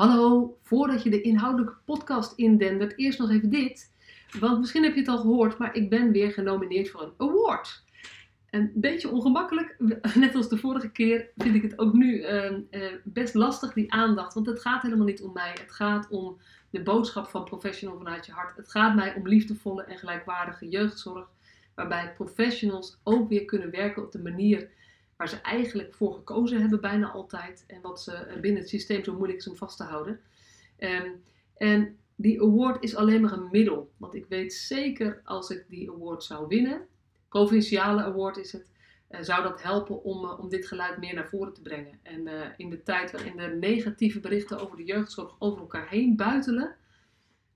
Hallo, voordat je de inhoudelijke podcast indendert, eerst nog even dit. Want misschien heb je het al gehoord, maar ik ben weer genomineerd voor een award. Een beetje ongemakkelijk, net als de vorige keer, vind ik het ook nu ehm, eh, best lastig, die aandacht. Want het gaat helemaal niet om mij. Het gaat om de boodschap van Professional vanuit je hart. Het gaat mij om liefdevolle en gelijkwaardige jeugdzorg. Waarbij professionals ook weer kunnen werken op de manier waar ze eigenlijk voor gekozen hebben, bijna altijd. En wat ze binnen het systeem zo moeilijk is om vast te houden. Ehm, en die award is alleen maar een middel. Want ik weet zeker als ik die award zou winnen, provinciale award is het, uh, zou dat helpen om, uh, om dit geluid meer naar voren te brengen. En uh, in de tijd waarin de negatieve berichten over de jeugdzorg over elkaar heen buitelen,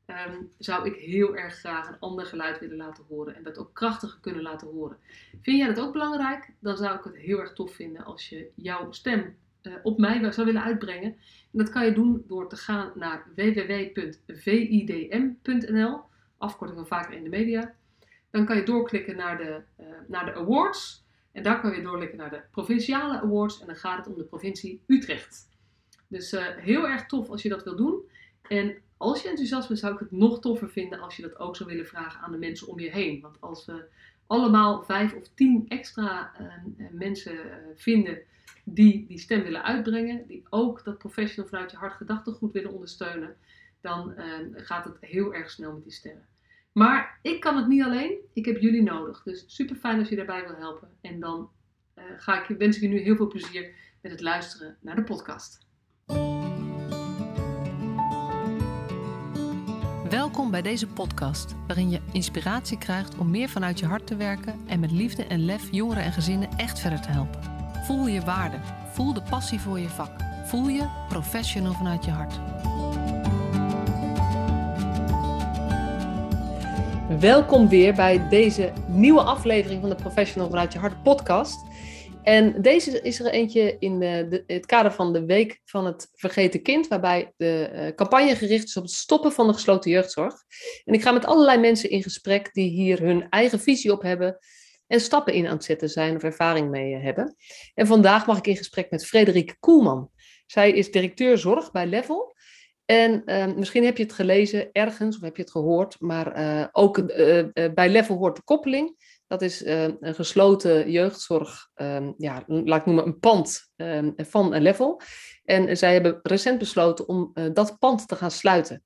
um, zou ik heel erg graag een ander geluid willen laten horen en dat ook krachtiger kunnen laten horen. Vind jij dat ook belangrijk? Dan zou ik het heel erg tof vinden als je jouw stem uh, op mij zou willen uitbrengen. En dat kan je doen door te gaan naar www.vidm.nl, afkorting van vaker in de media. Dan kan je doorklikken naar de, uh, naar de awards. En daar kan je doorklikken naar de provinciale awards. En dan gaat het om de provincie Utrecht. Dus uh, heel erg tof als je dat wil doen. En als je enthousiast bent, zou ik het nog toffer vinden als je dat ook zou willen vragen aan de mensen om je heen. Want als we allemaal vijf of tien extra uh, mensen uh, vinden die die stem willen uitbrengen, die ook dat professional vanuit je hart gedachtegoed willen ondersteunen, dan gaat het heel erg snel met die stemmen. Maar ik kan het niet alleen, ik heb jullie nodig. Dus super fijn als je daarbij wil helpen. En dan ga ik, wens ik je nu heel veel plezier met het luisteren naar de podcast. Welkom bij deze podcast, waarin je inspiratie krijgt om meer vanuit je hart te werken en met liefde en lef jongeren en gezinnen echt verder te helpen. Voel je waarde, voel de passie voor je vak, voel je professional vanuit je hart. Welkom weer bij deze nieuwe aflevering van de Professional vanuit je hart podcast. En deze is er eentje in de, het kader van de Week van het Vergeten Kind, waarbij de uh, campagne gericht is op het stoppen van de gesloten jeugdzorg. En ik ga met allerlei mensen in gesprek die hier hun eigen visie op hebben en stappen in aan het zetten zijn of ervaring mee hebben. En vandaag mag ik in gesprek met Frederik Koelman. Zij is directeur zorg bij Level. En uh, misschien heb je het gelezen ergens of heb je het gehoord, maar uh, ook bij Level hoort de koppeling. Dat is uh, een gesloten jeugdzorg, um, ja, laat ik noemen een pand um, van een level. En zij hebben recent besloten om uh, dat pand te gaan sluiten.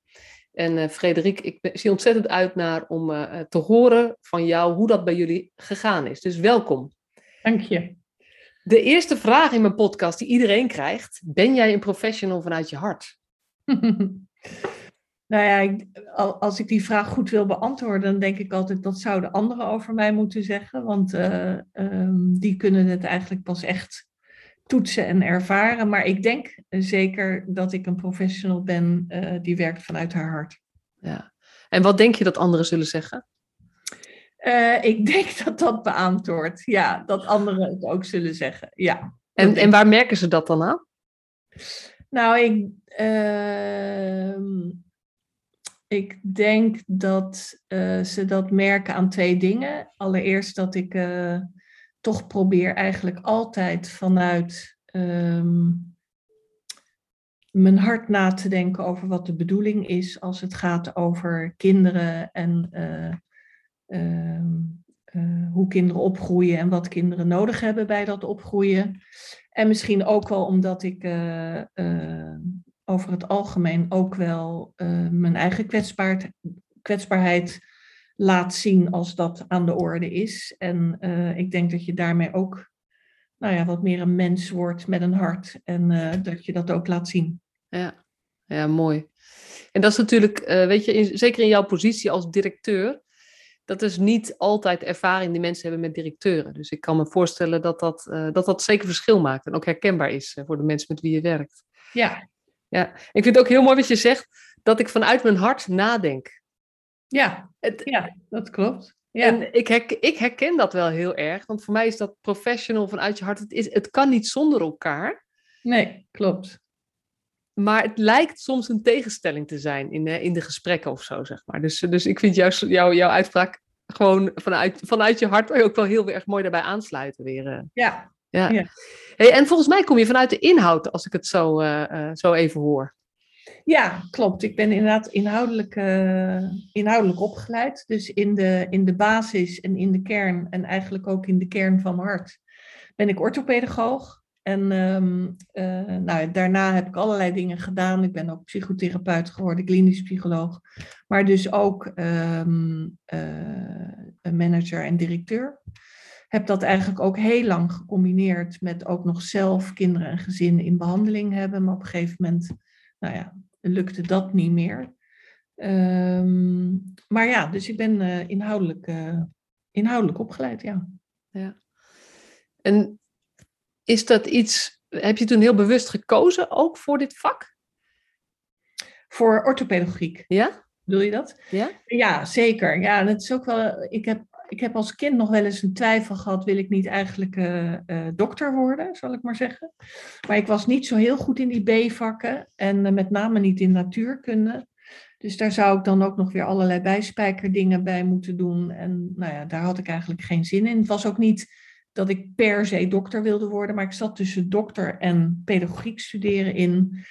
En uh, Frederik, ik zie ontzettend uit naar om te horen van jou hoe dat bij jullie gegaan is. Dus welkom. Dank je. De eerste vraag in mijn podcast die iedereen krijgt: Ben jij een professional vanuit je hart? Nou ja, als ik die vraag goed wil beantwoorden, dan denk ik altijd dat zouden anderen over mij moeten zeggen. Want uh, um, die kunnen het eigenlijk pas echt toetsen en ervaren. Maar ik denk zeker dat ik een professional ben uh, die werkt vanuit haar hart. Ja. En wat denk je dat anderen zullen zeggen? Uh, ik denk dat dat beantwoordt. Ja, dat anderen het ook zullen zeggen. Ja. En, en waar merken ze dat dan aan? Nou, ik. Uh, ik denk dat uh, ze dat merken aan twee dingen. Allereerst dat ik uh, toch probeer eigenlijk altijd vanuit um, mijn hart na te denken over wat de bedoeling is als het gaat over kinderen en uh, hoe kinderen opgroeien en wat kinderen nodig hebben bij dat opgroeien. En misschien ook wel omdat ik over het algemeen ook wel uh, mijn eigen kwetsbaar, kwetsbaarheid laat zien als dat aan de orde is. En uh, ik denk dat je daarmee ook nou ja, wat meer een mens wordt met een hart en uh, dat je dat ook laat zien. Ja, ja mooi. En dat is natuurlijk, weet je, in, zeker in jouw positie als directeur, dat is niet altijd ervaring die mensen hebben met directeuren. Dus ik kan me voorstellen dat dat, dat, dat zeker verschil maakt en ook herkenbaar is voor de mensen met wie je werkt. Ja, ja, ik vind het ook heel mooi wat je zegt, dat ik vanuit mijn hart nadenk. Ja, het, ja dat klopt. Ja. En ik, herken, ik herken dat wel heel erg, want voor mij is dat professional vanuit je hart. Het, is, het kan niet zonder elkaar. Nee, klopt. Maar het lijkt soms een tegenstelling te zijn in, in de gesprekken of zo, zeg maar. Dus, dus ik vind juist jou, jouw uitspraak gewoon vanuit, vanuit je hart, ook wel heel erg mooi daarbij aansluiten weer. Ja, ja. ja. Hey, en volgens mij kom je vanuit de inhoud, als ik het zo, uh, uh, zo even hoor. Ja, klopt. Ik ben inderdaad inhoudelijk, uh, inhoudelijk opgeleid. Dus in de, in de basis en in de kern, en eigenlijk ook in de kern van mijn hart, ben ik orthopedagoog. En um, uh, nou, daarna heb ik allerlei dingen gedaan. Ik ben ook psychotherapeut geworden, klinisch psycholoog. Maar dus ook um, uh, manager en directeur. Heb dat eigenlijk ook heel lang gecombineerd met ook nog zelf kinderen en gezinnen in behandeling hebben. Maar op een gegeven moment, nou ja, lukte dat niet meer. Um, maar ja, dus ik ben uh, inhoudelijk, uh, inhoudelijk opgeleid, ja. ja. En is dat iets, heb je toen heel bewust gekozen ook voor dit vak? Voor orthopedagogiek. Ja? Wil je dat? Ja? Ja, zeker. Ja, dat is ook wel. Ik heb, ik heb als kind nog wel eens een twijfel gehad: wil ik niet eigenlijk uh, uh, dokter worden, zal ik maar zeggen. Maar ik was niet zo heel goed in die B-vakken en uh, met name niet in natuurkunde. Dus daar zou ik dan ook nog weer allerlei bijspijkerdingen bij moeten doen. En nou ja, daar had ik eigenlijk geen zin in. Het was ook niet dat ik per se dokter wilde worden, maar ik zat tussen dokter en pedagogiek studeren in.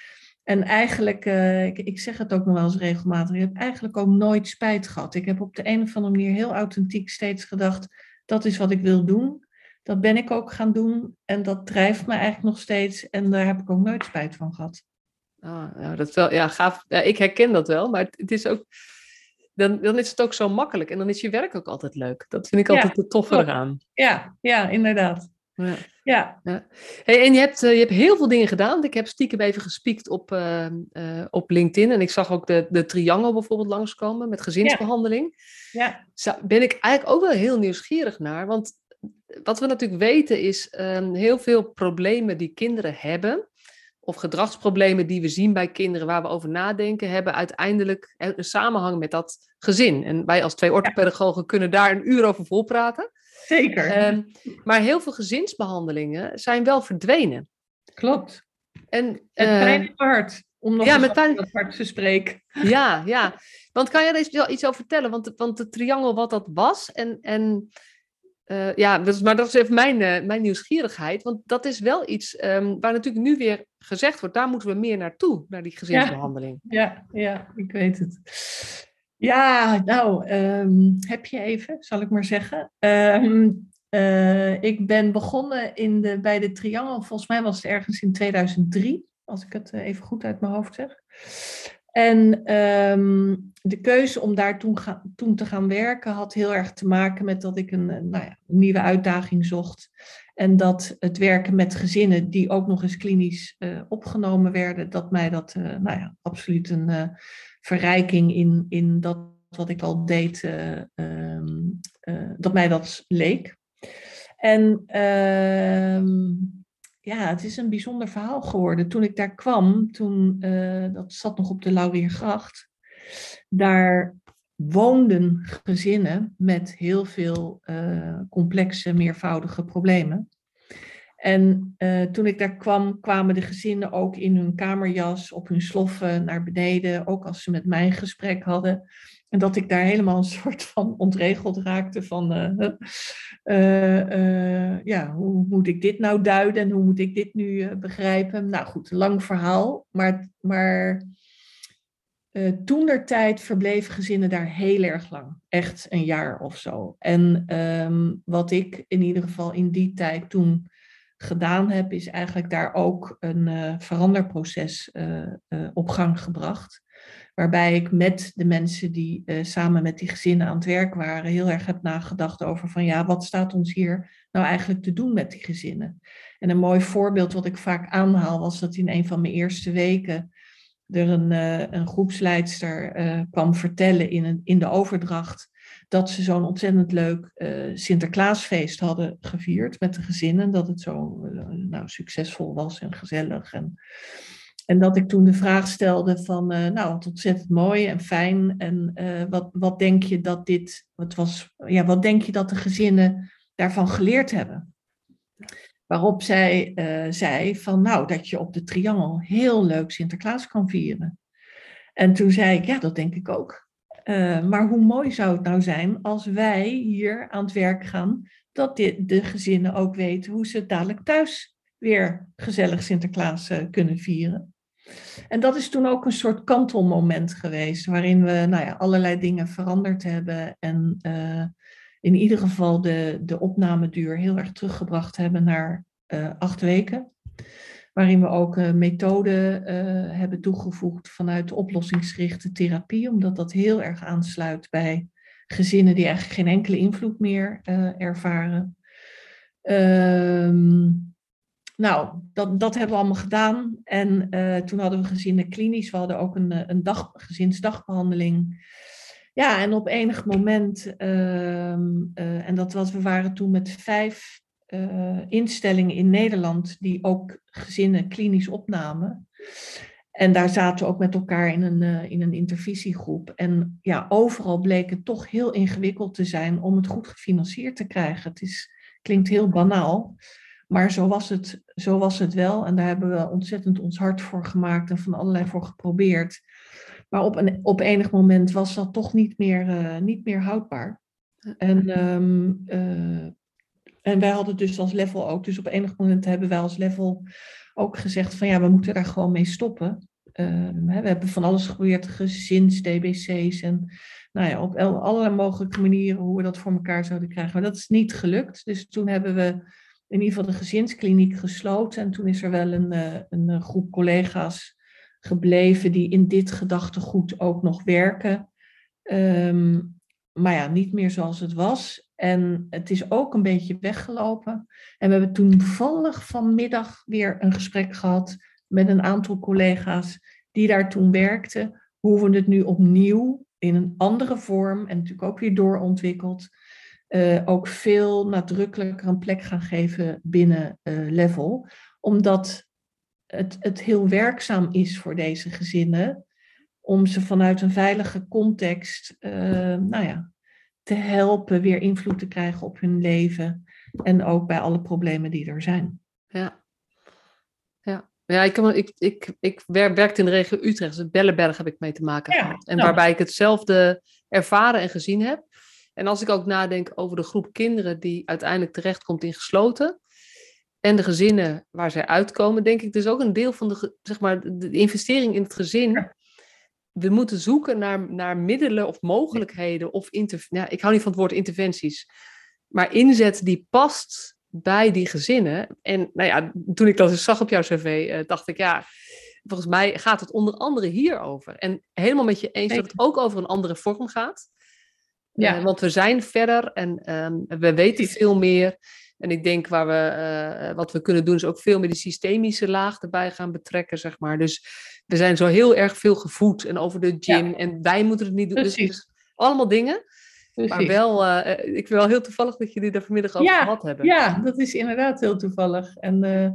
En eigenlijk, uh, ik, ik, zeg het ook nog wel eens regelmatig, ik heb eigenlijk ook nooit spijt gehad. Ik heb op de een of andere manier heel authentiek steeds gedacht, dat is wat ik wil doen. Dat ben ik ook gaan doen en dat drijft me eigenlijk nog steeds en daar heb ik ook nooit spijt van gehad. Ah, ja, dat wel, ja, gaaf. Ja, ik herken dat wel, maar het, het is ook, dan, dan is het ook zo makkelijk en dan is je werk ook altijd leuk. Dat vind ik altijd ja, het toffe eraan. Ja, ja, inderdaad. Ja. ja. ja. Hey, en je hebt, uh, je hebt heel veel dingen gedaan. Ik heb stiekem even gespiekt op, uh, uh, op LinkedIn. En ik zag ook de, de triangel bijvoorbeeld langskomen met gezinsbehandeling. Ja. Zo, ben ik eigenlijk ook wel heel nieuwsgierig naar. Want wat we natuurlijk weten is um, heel veel problemen die kinderen hebben. Of gedragsproblemen die we zien bij kinderen waar we over nadenken, hebben uiteindelijk een samenhang met dat gezin. En wij als twee orthopedagogen kunnen daar een uur over volpraten. Zeker. Um, maar heel veel gezinsbehandelingen zijn wel verdwenen. Klopt. En, het uh, pijn in mijn hart, om nog ja, eens met pijn... dat hart te spreken. Ja, ja. Want kan jij er eens iets over vertellen? Want, want de triangel wat dat was en... en uh, ja, maar dat is even mijn, uh, mijn nieuwsgierigheid. Want dat is wel iets um, waar natuurlijk nu weer gezegd wordt, daar moeten we meer naartoe, naar die gezinsbehandeling. Ja, ja, ja ik weet het. Ja, nou, um, heb je even, zal ik maar zeggen. Um, uh, ik ben begonnen in de, bij de Triangel, volgens mij was het ergens in 2003, als ik het even goed uit mijn hoofd zeg. En um, de keuze om daar toen, toen, te gaan werken had heel erg te maken met dat ik een, nou ja, nieuwe uitdaging zocht. En dat het werken met gezinnen die ook nog eens klinisch opgenomen werden, dat mij dat nou ja, absoluut een verrijking in, in dat wat ik al deed, um, dat mij dat leek. En ja, het is een bijzonder verhaal geworden. Toen ik daar kwam, toen, uh, dat zat nog op de Lauriergracht, daar woonden gezinnen met heel veel complexe, meervoudige problemen. En uh, toen ik daar kwam, kwamen de gezinnen ook in hun kamerjas, op hun sloffen naar beneden, ook als ze met mij een gesprek hadden. En dat ik daar helemaal een soort van ontregeld raakte van, uh, uh, uh, ja, hoe moet ik dit nou duiden en hoe moet ik dit nu begrijpen? Nou goed, lang verhaal, maar, maar toen der tijd verbleven gezinnen daar heel erg lang, echt een jaar of zo. En um, wat ik in ieder geval in die tijd toen gedaan heb, is eigenlijk daar ook een veranderproces op gang gebracht waarbij ik met de mensen die samen met die gezinnen aan het werk waren, heel erg heb nagedacht over van ja, wat staat ons hier nou eigenlijk te doen met die gezinnen? En een mooi voorbeeld wat ik vaak aanhaal was dat in een van mijn eerste weken er een, een groepsleidster kwam vertellen in, een, in de overdracht dat ze zo'n ontzettend leuk Sinterklaasfeest hadden gevierd met de gezinnen, dat het zo nou, succesvol was en gezellig en en dat ik toen de vraag stelde van, uh, nou, ontzettend mooi en fijn. En wat, wat denk je dat dit, wat was, ja, wat denk je dat de gezinnen daarvan geleerd hebben? Waarop zij zei van, nou, dat je op de triangel heel leuk Sinterklaas kan vieren. En toen zei ik, ja, dat denk ik ook. Maar hoe mooi zou het nou zijn als wij hier aan het werk gaan, dat dit, de gezinnen ook weten hoe ze dadelijk thuis weer gezellig Sinterklaas kunnen vieren. En dat is toen ook een soort kantelmoment geweest, waarin we nou ja, allerlei dingen veranderd hebben en uh, in ieder geval de, de opnameduur heel erg teruggebracht hebben naar acht weken. Waarin we ook uh, methoden hebben toegevoegd vanuit oplossingsgerichte therapie, omdat dat heel erg aansluit bij gezinnen die eigenlijk geen enkele invloed meer ervaren. Ehm nou, dat, dat hebben we allemaal gedaan. En toen hadden we gezinnen klinisch. We hadden ook een, eh, een dag, gezinsdagbehandeling. Ja, en op enig moment, uh, en dat was, we waren toen met vijf instellingen in Nederland die ook gezinnen klinisch opnamen. En daar zaten we ook met elkaar in een, in een intervisiegroep. En ja, overal bleek het toch heel ingewikkeld te zijn om het goed gefinancierd te krijgen. Het is, klinkt heel banaal. Maar zo was, het, zo was het wel. En daar hebben we ontzettend ons hart voor gemaakt en van allerlei voor geprobeerd. Maar op, een, op enig moment was dat toch niet meer, uh, niet meer houdbaar. En, um, uh, en wij hadden dus als level ook, dus op enig moment hebben wij als level ook gezegd van ja, we moeten daar gewoon mee stoppen. Uh, we hebben van alles geprobeerd, gezins, DBC's en nou ja, op allerlei mogelijke manieren hoe we dat voor elkaar zouden krijgen. Maar dat is niet gelukt. Dus toen hebben we in ieder geval de gezinskliniek gesloten. En toen is er wel een, eh, een eh, groep collega's gebleven die in dit gedachtegoed ook nog werken. Ehm, maar ja, niet meer zoals het was. En het is ook een beetje weggelopen. En we hebben toen toevallig vanmiddag weer een gesprek gehad met een aantal collega's die daar toen werkten. Hoe we het nu opnieuw in een andere vorm en natuurlijk ook weer doorontwikkeld uh, ook veel nadrukkelijker een plek gaan geven binnen uh, Level. Omdat het, het heel werkzaam is voor deze gezinnen om ze vanuit een veilige context uh, nou ja, te helpen weer invloed te krijgen op hun leven. En ook bij alle problemen die er zijn. Ja, ja. Ja, ik, ik, ik, ik werkte in de regio Utrecht, dus Bellenberg heb ik mee te maken gehad. En nou. waarbij ik hetzelfde ervaren en gezien heb. En als ik ook nadenk over de groep kinderen die uiteindelijk terechtkomt in gesloten en de gezinnen waar zij uitkomen, denk ik dus ook een deel van de, zeg maar, de investering in het gezin. We moeten zoeken naar, naar middelen of mogelijkheden of ja, ik hou niet van het woord interventies, maar inzet die past bij die gezinnen. En nou ja, toen ik dat eens zag op jouw cv, uh, dacht ik ja, volgens mij gaat het onder andere hierover. En helemaal met je eens dat het ook over een andere vorm gaat. Ja. Uh, want we zijn verder en um, we weten veel meer. En ik denk waar we, uh, wat we kunnen doen is ook veel meer de systemische laag erbij gaan betrekken, zeg maar. Dus we zijn zo heel erg veel gevoed en over de gym ja. en wij moeten het niet doen. Dus, dus allemaal dingen. Precies. Maar wel, uh, ik vind wel heel toevallig dat jullie daar vanmiddag over ja, gehad hebben. Ja, dat is inderdaad heel toevallig. En, uh,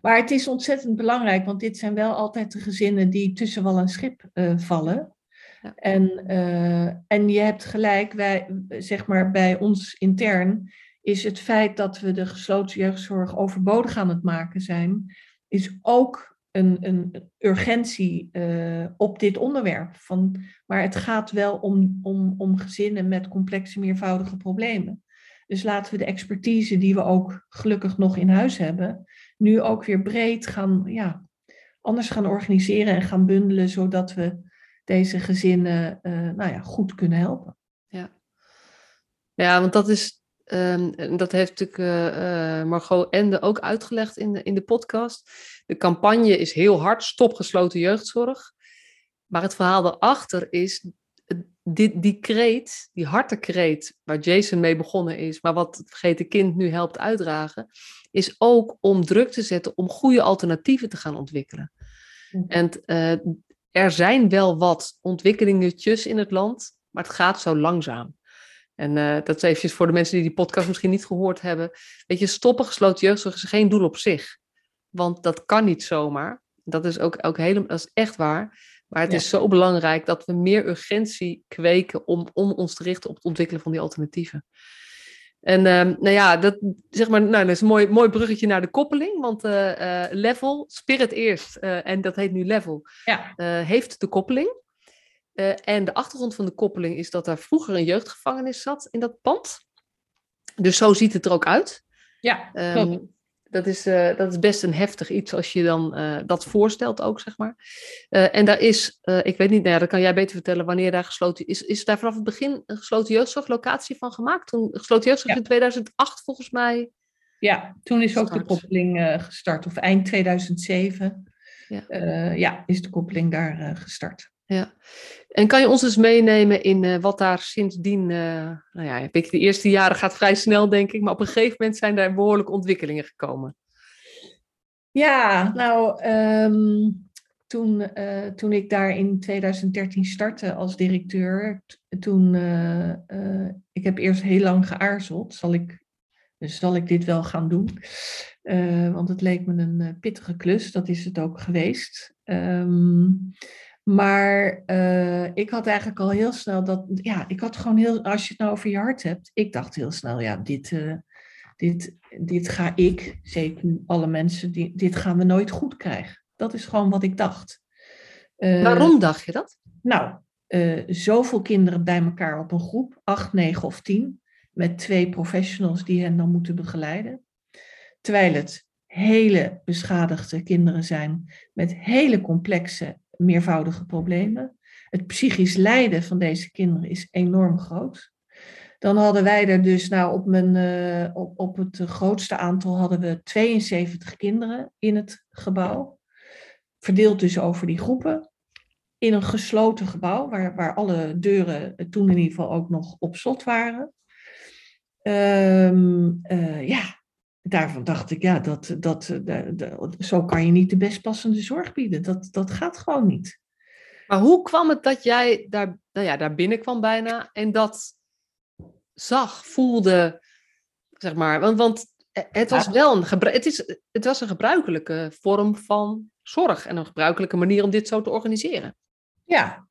maar het is ontzettend belangrijk, want dit zijn wel altijd de gezinnen die tussen wal en schip uh, vallen. Ja. En, en je hebt gelijk, wij, zeg maar bij ons intern is het feit dat we de gesloten jeugdzorg overbodig aan het maken zijn, is ook een, een urgentie uh, op dit onderwerp. Van, maar het gaat wel om, om, om gezinnen met complexe, meervoudige problemen. Dus laten we de expertise die we ook gelukkig nog in huis hebben, nu ook weer breed gaan, ja, anders gaan organiseren en gaan bundelen, zodat we deze gezinnen uh, nou ja, goed kunnen helpen. Ja, ja want dat is. Um, dat heeft natuurlijk uh, Margot Ende ook uitgelegd in de, in de podcast. De campagne is heel hard, stop gesloten jeugdzorg. Maar het verhaal daarachter is, die, die kreet, die hartekreet waar Jason mee begonnen is, maar wat het vergeten kind nu helpt uitdragen, is ook om druk te zetten om goede alternatieven te gaan ontwikkelen. Mm. En uh, er zijn wel wat ontwikkelingetjes in het land, maar het gaat zo langzaam. En uh, dat is eventjes voor de mensen die die podcast misschien niet gehoord hebben. Weet je, stoppen gesloten jeugdzorg is geen doel op zich. Want dat kan niet zomaar. Dat is ook, ook helemaal, dat is echt waar. Maar het ja. is zo belangrijk dat we meer urgentie kweken om, om ons te richten op het ontwikkelen van die alternatieven. En um, nou ja, dat, zeg maar, nou, dat is een mooi, mooi bruggetje naar de koppeling. Want uh, uh, Level, Spirit eerst, en dat heet nu Level, ja. heeft de koppeling. En de achtergrond van de koppeling is dat daar vroeger een jeugdgevangenis zat in dat pand. Dus zo ziet het er ook uit. Ja, um, Dat is, uh, dat is best een heftig iets als je dan uh, dat voorstelt ook, zeg maar. En daar is, ik weet niet, nou ja, dat kan jij beter vertellen wanneer daar gesloten is. Is daar vanaf het begin een gesloten jeugdzorglocatie van gemaakt? Toen gesloten jeugdzorg ja. in 2008 volgens mij. Ja, toen is ook de koppeling gestart, of eind 2007. Ja, ja is de koppeling daar gestart. Ja, en kan je ons eens meenemen in uh, wat daar sindsdien, uh, nou ja, je, de eerste jaren gaat vrij snel denk ik, maar op een gegeven moment zijn daar behoorlijke ontwikkelingen gekomen. Ja, nou, um, toen, uh, toen ik daar in 2013 startte als directeur, toen, ik heb eerst heel lang geaarzeld, zal ik, dus zal ik dit wel gaan doen? want het leek me een pittige klus, dat is het ook geweest. Um, maar uh, ik had eigenlijk al heel snel dat, ja, ik had gewoon heel, als je het nou over je hart hebt, ik dacht heel snel, ja, dit, uh, dit, dit ga ik, zeker alle mensen, die, dit gaan we nooit goed krijgen. Dat is gewoon wat ik dacht. Uh, Waarom dacht je dat? Nou, zoveel kinderen bij elkaar op een groep, acht, negen of tien, met twee professionals die hen dan moeten begeleiden. Terwijl het hele beschadigde kinderen zijn met hele complexe meervoudige problemen. Het psychisch lijden van deze kinderen is enorm groot. Dan hadden wij er dus, nou op, mijn, uh, op, op het grootste aantal hadden we 72 kinderen in het gebouw. Verdeeld dus over die groepen. In een gesloten gebouw, waar, waar alle deuren toen in ieder geval ook nog op slot waren. Um, ja, daarvan dacht ik, ja, dat, dat, dat, zo kan je niet de best passende zorg bieden. Dat, dat gaat gewoon niet. Maar hoe kwam het dat jij daar, nou ja, daar binnenkwam bijna en dat zag, voelde, zeg maar, want, want het was wel een, het is, het was een gebruikelijke vorm van zorg en een gebruikelijke manier om dit zo te organiseren. Ja,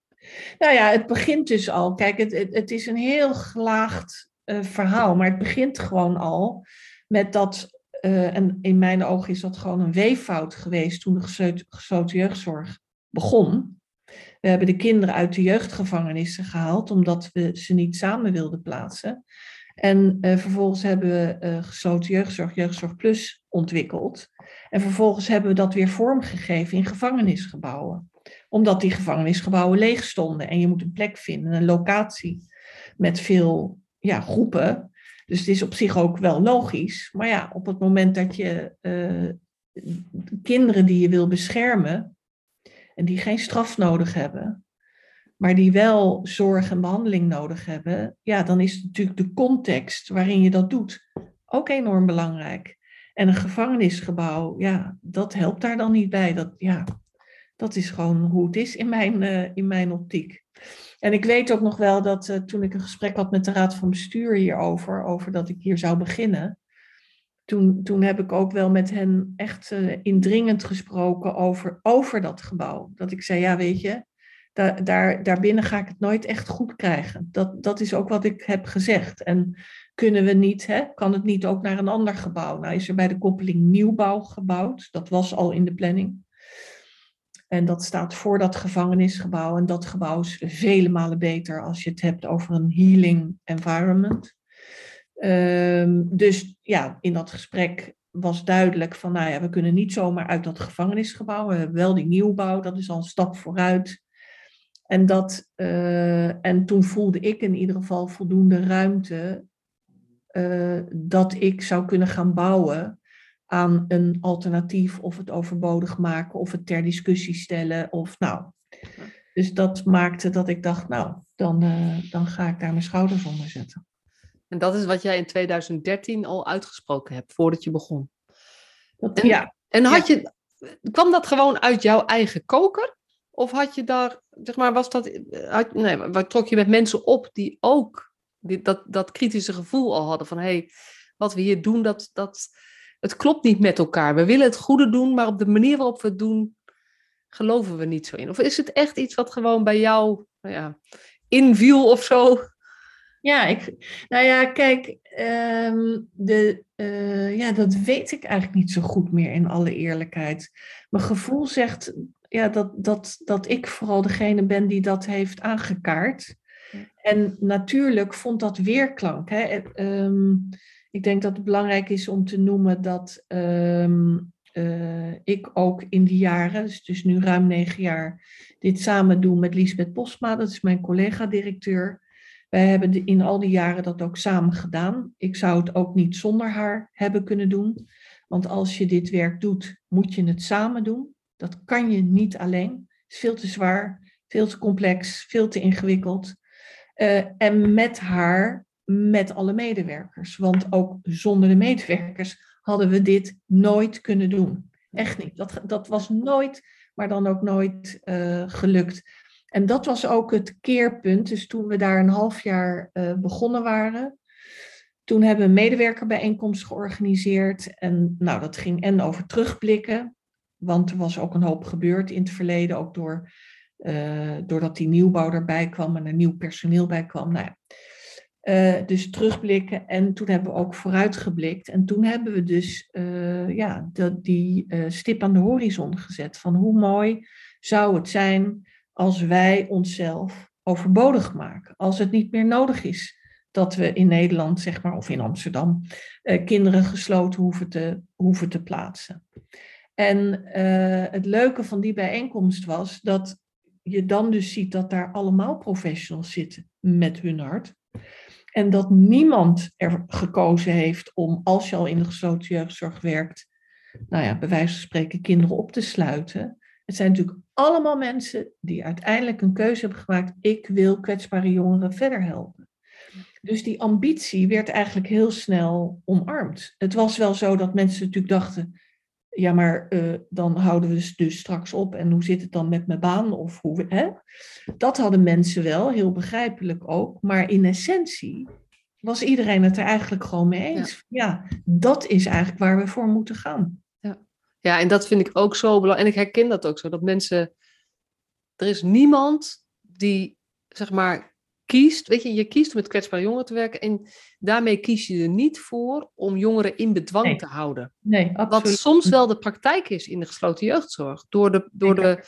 nou ja, het begint dus al. Kijk, het, het, het is een heel gelaagd uh, verhaal, maar het begint gewoon al met dat, uh, en in mijn ogen is dat gewoon een weeffout geweest toen de gesloten jeugdzorg begon. We hebben de kinderen uit de jeugdgevangenissen gehaald omdat we ze niet samen wilden plaatsen. En uh, vervolgens hebben we uh, gesloten jeugdzorg, Jeugdzorg Plus ontwikkeld. En vervolgens hebben we dat weer vormgegeven in gevangenisgebouwen. Omdat die gevangenisgebouwen leeg stonden. En je moet een plek vinden, een locatie met veel ja, groepen dus het is op zich ook wel logisch. Maar ja, op het moment dat je uh, kinderen die je wil beschermen en die geen straf nodig hebben, maar die wel zorg en behandeling nodig hebben, ja, dan is natuurlijk de context waarin je dat doet ook enorm belangrijk. En een gevangenisgebouw, ja, dat helpt daar dan niet bij. Dat, ja, dat is gewoon hoe het is in mijn, uh, in mijn optiek. En ik weet ook nog wel dat uh, toen ik een gesprek had met de Raad van Bestuur hierover, over dat ik hier zou beginnen, toen, toen heb ik ook wel met hen echt uh, indringend gesproken over, over dat gebouw. Dat ik zei, ja weet je, daar, daar, daarbinnen ga ik het nooit echt goed krijgen. Dat, dat is ook wat ik heb gezegd. En kunnen we niet, hè, kan het niet ook naar een ander gebouw? Nou is er bij de koppeling nieuwbouw gebouwd. Dat was al in de planning. En dat staat voor dat gevangenisgebouw. En dat gebouw is vele malen beter als je het hebt over een healing environment. Um, dus ja, in dat gesprek was duidelijk van, nou ja, we kunnen niet zomaar uit dat gevangenisgebouw. We hebben wel die nieuwbouw, dat is al een stap vooruit. En, dat, uh, en toen voelde ik in ieder geval voldoende ruimte uh, dat ik zou kunnen gaan bouwen aan een alternatief of het overbodig maken of het ter discussie stellen. Of, nou. Dus dat maakte dat ik dacht, nou, dan, uh, dan ga ik daar mijn schouders onder zetten. En dat is wat jij in 2013 al uitgesproken hebt, voordat je begon. Dat, en, ja. En had je, kwam dat gewoon uit jouw eigen koker? Of had je daar, zeg maar, was dat, had, nee, wat trok je met mensen op die ook die, dat, dat kritische gevoel al hadden van, hé, hey, wat we hier doen, dat, dat, het klopt niet met elkaar. We willen het goede doen, maar op de manier waarop we het doen, geloven we niet zo in. Of is het echt iets wat gewoon bij jou nou ja, inviel of zo? Ja, ik, nou ja, kijk, um, de, uh, ja, dat weet ik eigenlijk niet zo goed meer in alle eerlijkheid. Mijn gevoel zegt ja, dat, dat, dat ik vooral degene ben die dat heeft aangekaart. En natuurlijk vond dat weerklank. Hè? Um, Ik denk dat het belangrijk is om te noemen dat ehm, eh, ik ook in die jaren, dus, dus nu ruim negen jaar, dit samen doe met Liesbeth Postma, dat is mijn collega-directeur. Wij hebben in al die jaren dat ook samen gedaan. Ik zou het ook niet zonder haar hebben kunnen doen. Want als je dit werk doet, moet je het samen doen. Dat kan je niet alleen. Het is veel te zwaar, veel te complex, veel te ingewikkeld. Uh, en met haar, met alle medewerkers. Want ook zonder de medewerkers hadden we dit nooit kunnen doen. Echt niet. Dat, dat was nooit, maar dan ook nooit uh, gelukt. En dat was ook het keerpunt. Dus toen we daar een half jaar uh, begonnen waren, toen hebben we een medewerkerbijeenkomst georganiseerd. En nou, dat ging en over terugblikken, want er was ook een hoop gebeurd in het verleden, ook door, uh, doordat die nieuwbouw erbij kwam en er nieuw personeel bij kwam. Nou ja. Uh, dus terugblikken en toen hebben we ook vooruitgeblikt. En toen hebben we dus uh, ja, de, die uh, stip aan de horizon gezet van hoe mooi zou het zijn als wij onszelf overbodig maken. Als het niet meer nodig is dat we in Nederland, zeg maar, of in Amsterdam, kinderen gesloten hoeven te, hoeven te plaatsen. En het leuke van die bijeenkomst was dat je dan dus ziet dat daar allemaal professionals zitten met hun hart. En dat niemand er gekozen heeft om, als je al in de gesloten jeugdzorg werkt, nou ja, bij wijze van spreken kinderen op te sluiten. Het zijn natuurlijk allemaal mensen die uiteindelijk een keuze hebben gemaakt. Ik wil kwetsbare jongeren verder helpen. Dus die ambitie werd eigenlijk heel snel omarmd. Het was wel zo dat mensen natuurlijk dachten, ja, maar uh, dan houden we dus straks op en hoe zit het dan met mijn baan? Of hoe, hè? Dat hadden mensen wel, heel begrijpelijk ook. Maar in essentie was iedereen het er eigenlijk gewoon mee eens. Ja, ja dat is eigenlijk waar we voor moeten gaan. Ja. ja, en dat vind ik ook zo belangrijk. En ik herken dat ook zo, dat mensen... Er is niemand die, zeg maar, kiest, weet je, je kiest om met kwetsbare jongeren te werken en daarmee kies je er niet voor om jongeren in bedwang nee. te houden. Nee, absoluut. Wat soms wel de praktijk is in de gesloten jeugdzorg. Door de, door de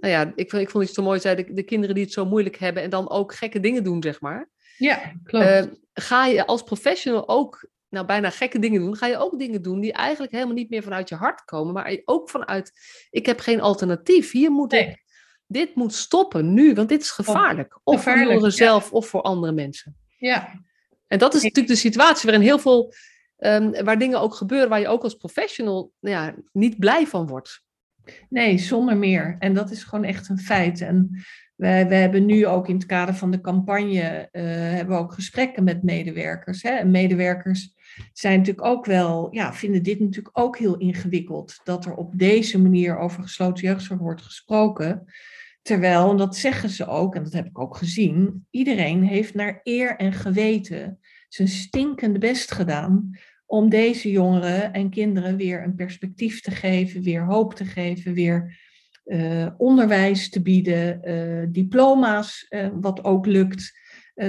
nou ja, ik, ik vond het zo mooi, zei de, de kinderen die het zo moeilijk hebben en dan ook gekke dingen doen, zeg maar. Ja, klopt. Uh, ga je als professional ook nou, bijna gekke dingen doen, ga je ook dingen doen die eigenlijk helemaal niet meer vanuit je hart komen, maar ook vanuit, ik heb geen alternatief. Hier moet nee. ik dit moet stoppen nu, want dit is gevaarlijk. Of gevaarlijk, voor jongeren ja. zelf of voor andere mensen. Ja. En dat is natuurlijk de situatie waarin heel veel, um, waar dingen ook gebeuren, waar je ook als professional nou ja, niet blij van wordt. Nee, zonder meer. En dat is gewoon echt een feit. En wij, wij hebben nu ook in het kader van de campagne, uh, hebben we ook gesprekken met medewerkers. Hè? En medewerkers zijn natuurlijk ook wel, ja, vinden dit natuurlijk ook heel ingewikkeld. Dat er op deze manier over gesloten jeugdzorg wordt gesproken. Terwijl, en dat zeggen ze ook, en dat heb ik ook gezien, iedereen heeft naar eer en geweten zijn stinkende best gedaan om deze jongeren en kinderen weer een perspectief te geven, weer hoop te geven, weer uh, onderwijs te bieden, uh, diploma's, uh, wat ook lukt,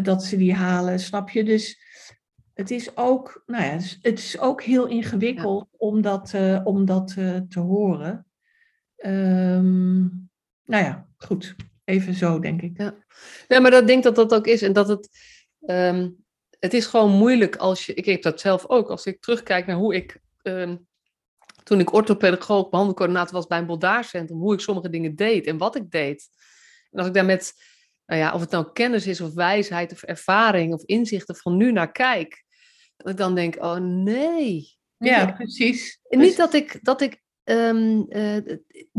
dat ze die halen, snap je? Dus het is ook, nou ja, het is ook heel ingewikkeld ja. om dat, om dat te horen. Um, nou ja, goed. Even zo, denk ik. Ja, ja maar dat denk dat dat ook is. En dat het... Um, het is gewoon moeilijk als je... Ik heb dat zelf ook. Als ik terugkijk naar hoe ik... Um, toen ik orthopedagoog, behandelcoördinator was bij een boldaarcentrum, hoe ik sommige dingen deed en wat ik deed. En als ik daar met, nou ja, of het nou kennis is of wijsheid of ervaring of inzichten van nu naar kijk, dat ik dan denk, oh nee. Ja, precies. En niet dat ik, dat ik um, uh,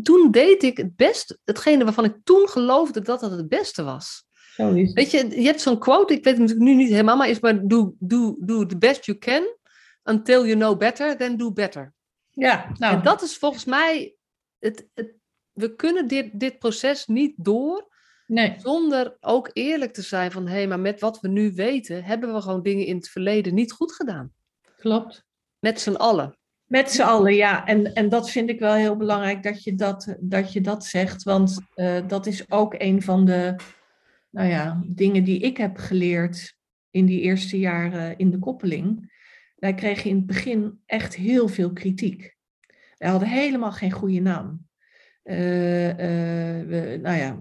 toen deed ik het best, hetgene waarvan ik toen geloofde dat dat het beste was. Is. Weet je, je hebt zo'n quote, ik weet het natuurlijk nu niet helemaal, maar is maar do, do, do the best you can until you know better, then do better. Ja, nou. En dat is volgens mij, het, het, we kunnen dit, dit proces niet door nee. zonder ook eerlijk te zijn van, hé, hey, maar met wat we nu weten, hebben we gewoon dingen in het verleden niet goed gedaan. Klopt. Met z'n allen. Met z'n allen, ja. En, en dat vind ik wel heel belangrijk dat je dat, dat, je dat zegt. Want uh, dat is ook een van de nou ja, dingen die ik heb geleerd in die eerste jaren in de koppeling. Wij kregen in het begin echt heel veel kritiek. Wij hadden helemaal geen goede naam. Uh, uh, we, nou ja,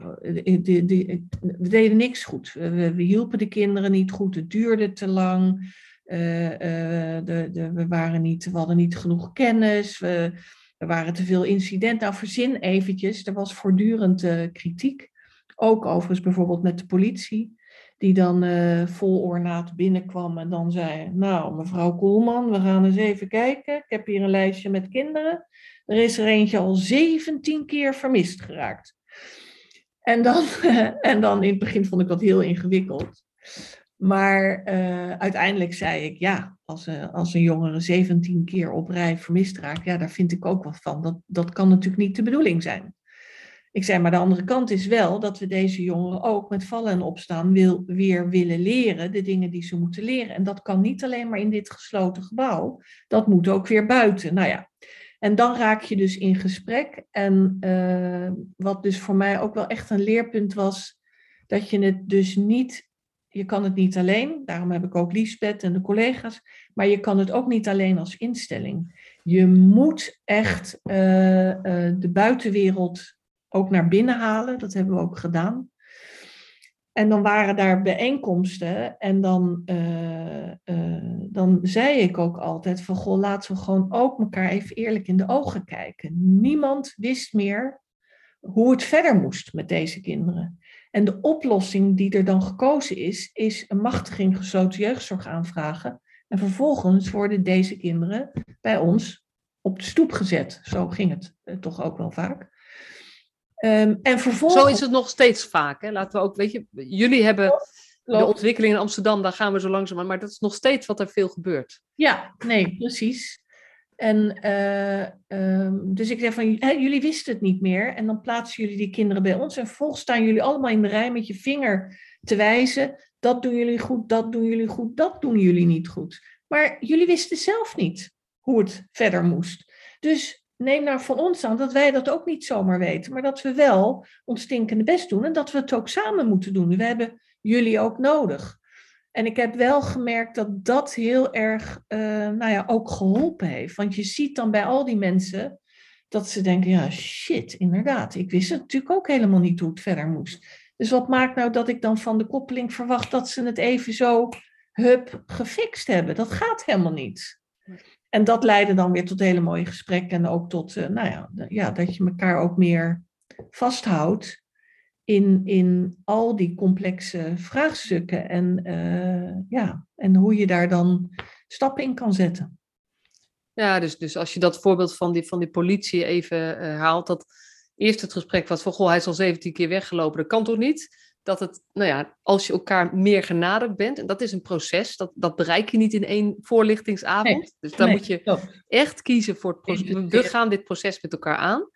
deden niks goed. We, we, hielpen de kinderen niet goed. Het duurde te lang. De, de, we, waren niet, we hadden niet genoeg kennis. We, er waren te veel incidenten. Nou, verzin eventjes. Er was voortdurend kritiek. Ook overigens bijvoorbeeld met de politie die dan uh, vol ornaat binnenkwam en dan zei: Nou, mevrouw Koelman, we gaan eens even kijken. Ik heb hier een lijstje met kinderen. Er is er eentje al 17 keer vermist geraakt. En dan, en dan in het begin vond ik dat heel ingewikkeld. Maar uh, uiteindelijk zei ik, ja, als, uh, als een jongere 17 keer op rij vermist raakt, ja, daar vind ik ook wat van. Dat, dat kan natuurlijk niet de bedoeling zijn. Ik zei, maar de andere kant is wel dat we deze jongeren ook met vallen en opstaan wil, weer willen leren, de dingen die ze moeten leren. En dat kan niet alleen maar in dit gesloten gebouw, dat moet ook weer buiten. Nou ja, en dan raak je dus in gesprek. En uh, wat dus voor mij ook wel echt een leerpunt was, dat je het dus niet, je kan het niet alleen, daarom heb ik ook Liesbeth en de collega's, maar je kan het ook niet alleen als instelling. Je moet echt uh, uh, de buitenwereld ook naar binnen halen. Dat hebben we ook gedaan. En dan waren daar bijeenkomsten en dan, uh, dan zei ik ook altijd van goh, laten we gewoon ook elkaar even eerlijk in de ogen kijken. Niemand wist meer hoe het verder moest met deze kinderen. En de oplossing die er dan gekozen is, is een machtiging gesloten jeugdzorg aanvragen. En vervolgens worden deze kinderen bij ons op de stoep gezet. Zo ging het uh, toch ook wel vaak. Um, en vervolgens... Zo is het nog steeds vaak. Hè? Laten we ook, weet je, jullie hebben de ontwikkeling in Amsterdam, daar gaan we zo langzaam maar dat is nog steeds wat er veel gebeurt. Ja, nee, precies. En uh, um, dus ik zeg van, jullie wisten het niet meer en dan plaatsen jullie die kinderen bij ons en vervolgens staan jullie allemaal in de rij met je vinger te wijzen, dat doen jullie goed, dat doen jullie goed, dat doen jullie niet goed. Maar jullie wisten zelf niet hoe het verder moest. Dus neem nou van ons aan dat wij dat ook niet zomaar weten, maar dat we wel ons stinkende best doen en dat we het ook samen moeten doen. We hebben jullie ook nodig. En ik heb wel gemerkt dat dat heel erg, uh, nou ja, ook geholpen heeft. Want je ziet dan bij al die mensen dat ze denken, ja, shit, inderdaad. Ik wist het natuurlijk ook helemaal niet hoe het verder moest. Dus wat maakt nou dat ik dan van de koppeling verwacht dat ze het even zo, hup, gefixt hebben? Dat gaat helemaal niet. En dat leidde dan weer tot hele mooie gesprekken en ook tot, uh, nou ja, ja, dat je elkaar ook meer vasthoudt in, in al die complexe vraagstukken en, uh, ja, en hoe je daar dan stappen in kan zetten. Ja, dus, dus als je dat voorbeeld van die, van die politie even uh, haalt, dat eerst het gesprek was van, goh, hij is al 17 keer weggelopen, dat kan toch niet? dat het, nou ja, als je elkaar meer genaderd bent, en dat is een proces, dat, dat bereik je niet in één voorlichtingsavond. dus dan moet je echt kiezen voor het proces. We gaan dit proces met elkaar aan.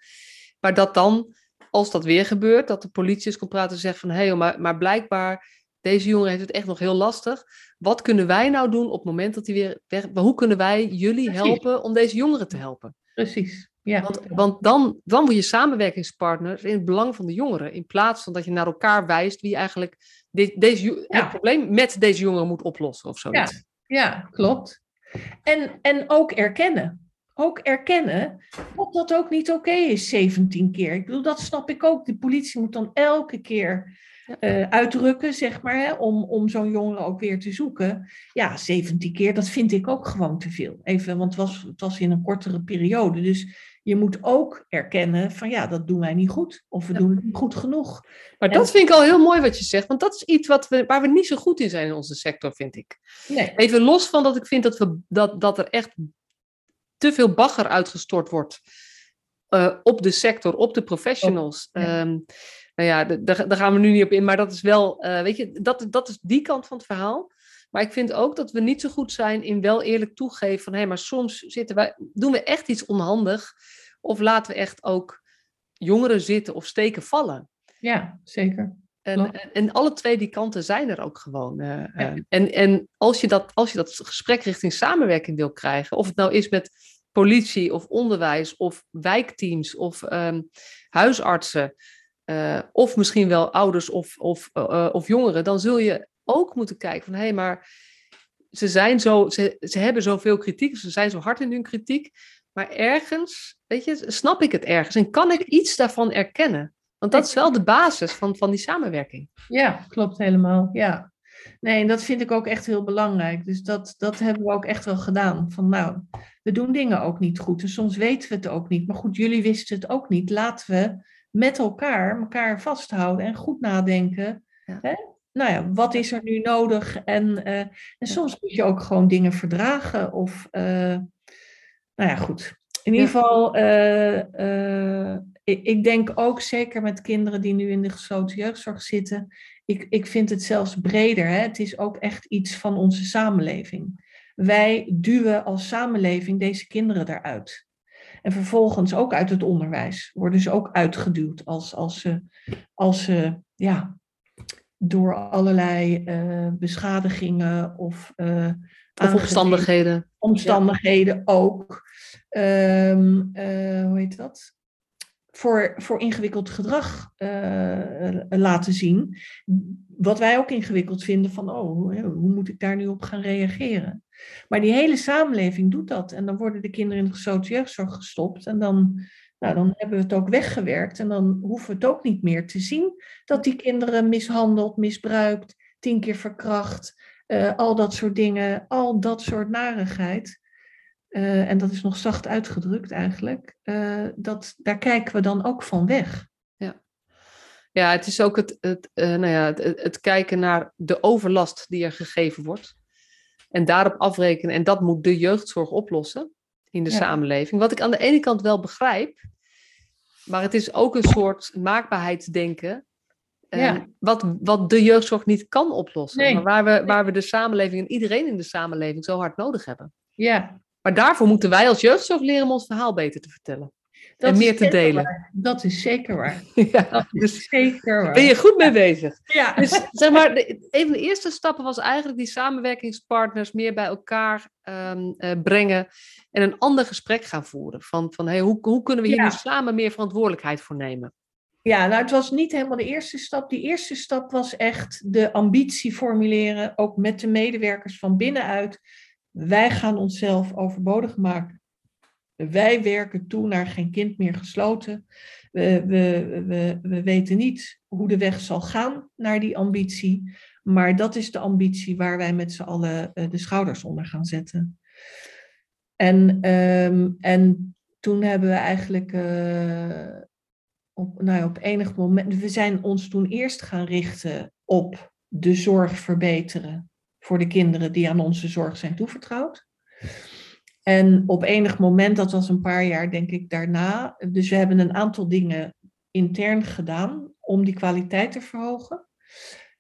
Maar dat dan, als dat weer gebeurt, dat de politie eens komt praten en zegt van, hé, hey, maar, maar blijkbaar, deze jongen heeft het echt nog heel lastig. Wat kunnen wij nou doen op het moment dat hij weer weg... Hoe kunnen wij jullie helpen om deze jongeren te helpen? Precies. Ja. Want, want dan, dan word je samenwerkingspartner in het belang van de jongeren. In plaats van dat je naar elkaar wijst wie eigenlijk dit, deze, het probleem met deze jongeren moet oplossen of zoiets. Ja, ja klopt. En, en ook erkennen. Ook erkennen dat dat ook niet oké is, 17 keer. Ik bedoel, dat snap ik ook. De politie moet dan elke keer uh, uitdrukken, zeg maar, hè, om, om zo'n jongere ook weer te zoeken. Ja, 17 keer, dat vind ik ook gewoon te veel. Even, want het was, het was in een kortere periode. Dus je moet ook erkennen van ja, dat doen wij niet goed. Of we doen het niet goed genoeg. Maar dat vind ik al heel mooi wat je zegt. Want dat is iets wat we, waar we niet zo goed in zijn in onze sector, vind ik. Nee. Even los van dat ik vind dat, we, dat, dat er echt te veel bagger uitgestort wordt. Uh, op de sector, op de professionals. Oh, ja. Um, nou ja, daar, gaan we nu niet op in. Maar dat is wel, uh, weet je, dat, dat is die kant van het verhaal. Maar ik vind ook dat we niet zo goed zijn in wel eerlijk toegeven van hé, hey, maar soms zitten wij, doen we echt iets onhandig. Of laten we echt ook jongeren zitten of steken vallen. Ja, zeker. En, en, alle twee die kanten zijn er ook gewoon. Uh, ja. en en als, je dat, als je dat gesprek richting samenwerking wil krijgen, of het nou is met politie of onderwijs of wijkteams of um, huisartsen, uh, of misschien wel ouders of, of, uh, of jongeren, dan zul je ook moeten kijken van hé, hey, maar ze, zijn zo, ze, ze hebben zoveel kritiek, ze zijn zo hard in hun kritiek, maar ergens, weet je, snap ik het ergens en kan ik iets daarvan erkennen? Want dat is wel de basis van, van die samenwerking. Ja, klopt helemaal. Ja. Nee, en dat vind ik ook echt heel belangrijk. Dus dat, dat hebben we ook echt wel gedaan. Van nou, we doen dingen ook niet goed. En soms weten we het ook niet. Maar goed, jullie wisten het ook niet. Laten we met elkaar elkaar vasthouden en goed nadenken. Ja. Hè? Nou ja, wat is er nu nodig? En, eh, en soms moet je ook gewoon dingen verdragen. Of, eh, nou ja, goed. In ieder geval, eh, ik, denk ook zeker met kinderen die nu in de gesloten jeugdzorg zitten. Ik, ik vind het zelfs breder. Hè? Het is ook echt iets van onze samenleving. Wij duwen als samenleving deze kinderen eruit. En vervolgens ook uit het onderwijs worden ze ook uitgeduwd als, als ze, als ze ja, door allerlei eh, beschadigingen of, eh, Of omstandigheden. omstandigheden ook. ehm, eh, hoe heet dat? Voor, voor ingewikkeld gedrag eh, laten zien. Wat wij ook ingewikkeld vinden van, oh, hoe, hoe moet ik daar nu op gaan reageren? Maar die hele samenleving doet dat. En dan worden de kinderen in de gesloten jeugdzorg gestopt. En dan, nou, dan hebben we het ook weggewerkt. En dan hoeven we het ook niet meer te zien dat die kinderen mishandeld, misbruikt, tien keer verkracht, eh, al dat soort dingen, al dat soort narigheid. Eh, en dat is nog zacht uitgedrukt eigenlijk. eh, dat, daar kijken we dan ook van weg. Ja, het is ook het, het, eh, nou ja, het, het- kijken naar de overlast die er gegeven wordt. En daarop afrekenen. En dat moet de jeugdzorg oplossen in de Ja. samenleving. Wat ik aan de ene kant wel begrijp. Maar het is ook een soort maakbaarheidsdenken. Ja. wat, wat de jeugdzorg niet kan oplossen. Nee. Maar waar we, waar we de samenleving en iedereen in de samenleving zo hard nodig hebben. Ja, Maar daarvoor moeten wij als jeugdzorg leren om ons verhaal beter te vertellen. dat en meer te delen. waar. Dat is zeker waar. ja, Dat is dus zeker waar. ben je goed mee bezig. Ja, Dus zeg maar, de, een van de eerste stappen was eigenlijk die samenwerkingspartners meer bij elkaar ehm, eh, brengen en een ander gesprek gaan voeren. Van, van hey, hoe, hoe kunnen we hier Ja. nu samen meer verantwoordelijkheid voor nemen? Ja, nou het was niet helemaal de eerste stap. Die eerste stap was echt de ambitie formuleren, ook met de medewerkers van binnenuit. Wij gaan onszelf overbodig maken. Wij werken toe naar geen kind meer gesloten. We, we, we, we weten niet hoe de weg zal gaan naar die ambitie. Maar dat is de ambitie waar wij met z'n allen eh, de schouders onder gaan zetten. En, ehm, en toen hebben we eigenlijk eh, op, nou ja, op enig moment. We zijn ons toen eerst gaan richten op de zorg verbeteren voor de kinderen die aan onze zorg zijn toevertrouwd. En op enig moment, dat was een paar jaar denk ik daarna, dus we hebben een aantal dingen intern gedaan om die kwaliteit te verhogen.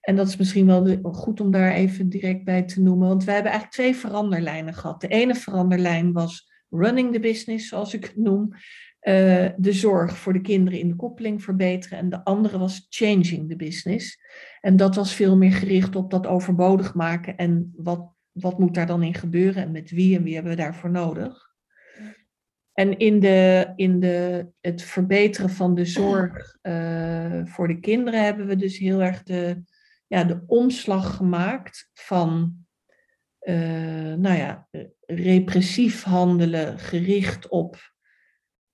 En dat is misschien wel goed om daar even direct bij te noemen, want wij hebben eigenlijk twee veranderlijnen gehad. De ene veranderlijn was running the business, zoals ik het noem eh, de zorg voor de kinderen in de koppeling verbeteren. En de andere was changing the business. En dat was veel meer gericht op dat overbodig maken. En wat, wat moet daar dan in gebeuren? En met wie en wie hebben we daarvoor nodig? En in, de, in de, het verbeteren van de zorg eh, voor de kinderen hebben we dus heel erg de, ja, de omslag gemaakt van eh, nou ja, repressief handelen gericht op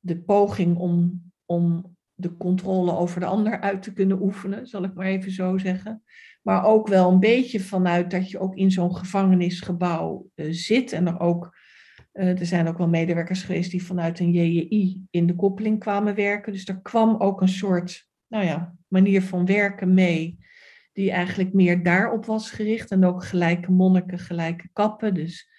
de poging om, om de controle over de ander uit te kunnen oefenen, zal ik maar even zo zeggen. Maar ook wel een beetje vanuit dat je ook in zo'n gevangenisgebouw eh, zit. En er, ook, eh, er zijn ook wel medewerkers geweest die vanuit een JJI in de koppeling kwamen werken. Dus er kwam ook een soort nou ja, manier van werken mee, die eigenlijk meer daarop was gericht. En ook gelijke monniken, gelijke kappen. Dus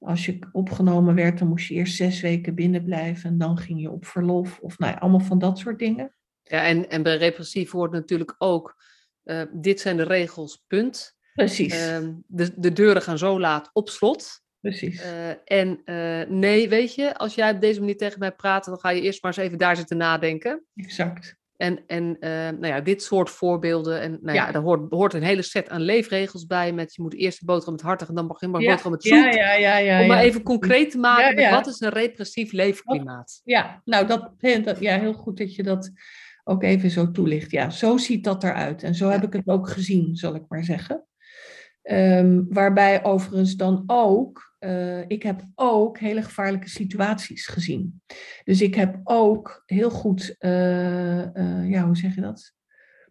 als je opgenomen werd, dan moest je eerst zes weken binnen blijven en dan ging je op verlof. Of nou ja, allemaal van dat soort dingen. Ja, en, en bij repressief hoort natuurlijk ook, eh, dit zijn de regels, punt. Precies, Ehm, de, de deuren gaan zo laat op slot. precies. Eh, en eh, nee, weet je, als jij op deze manier tegen mij praat, dan ga je eerst maar eens even daar zitten nadenken. exact. En, en eh, nou ja, dit soort voorbeelden, en nou ja, Ja. daar hoort, hoort een hele set aan leefregels bij, met je moet eerst de boterham met hartig en dan mag je maar Ja, boterham met zoet. ja, ja, ja, ja. Om maar even concreet te maken, met wat is een repressief leefklimaat? Ja, nou, dat, ja, heel goed dat je dat ook even zo toelicht. Ja, zo ziet dat eruit. En zo heb ik het ook gezien, zal ik maar zeggen. Ehm, waarbij overigens dan ook, eh, ik heb ook hele gevaarlijke situaties gezien. Dus ik heb ook heel goed, eh, eh, ja, hoe zeg je dat?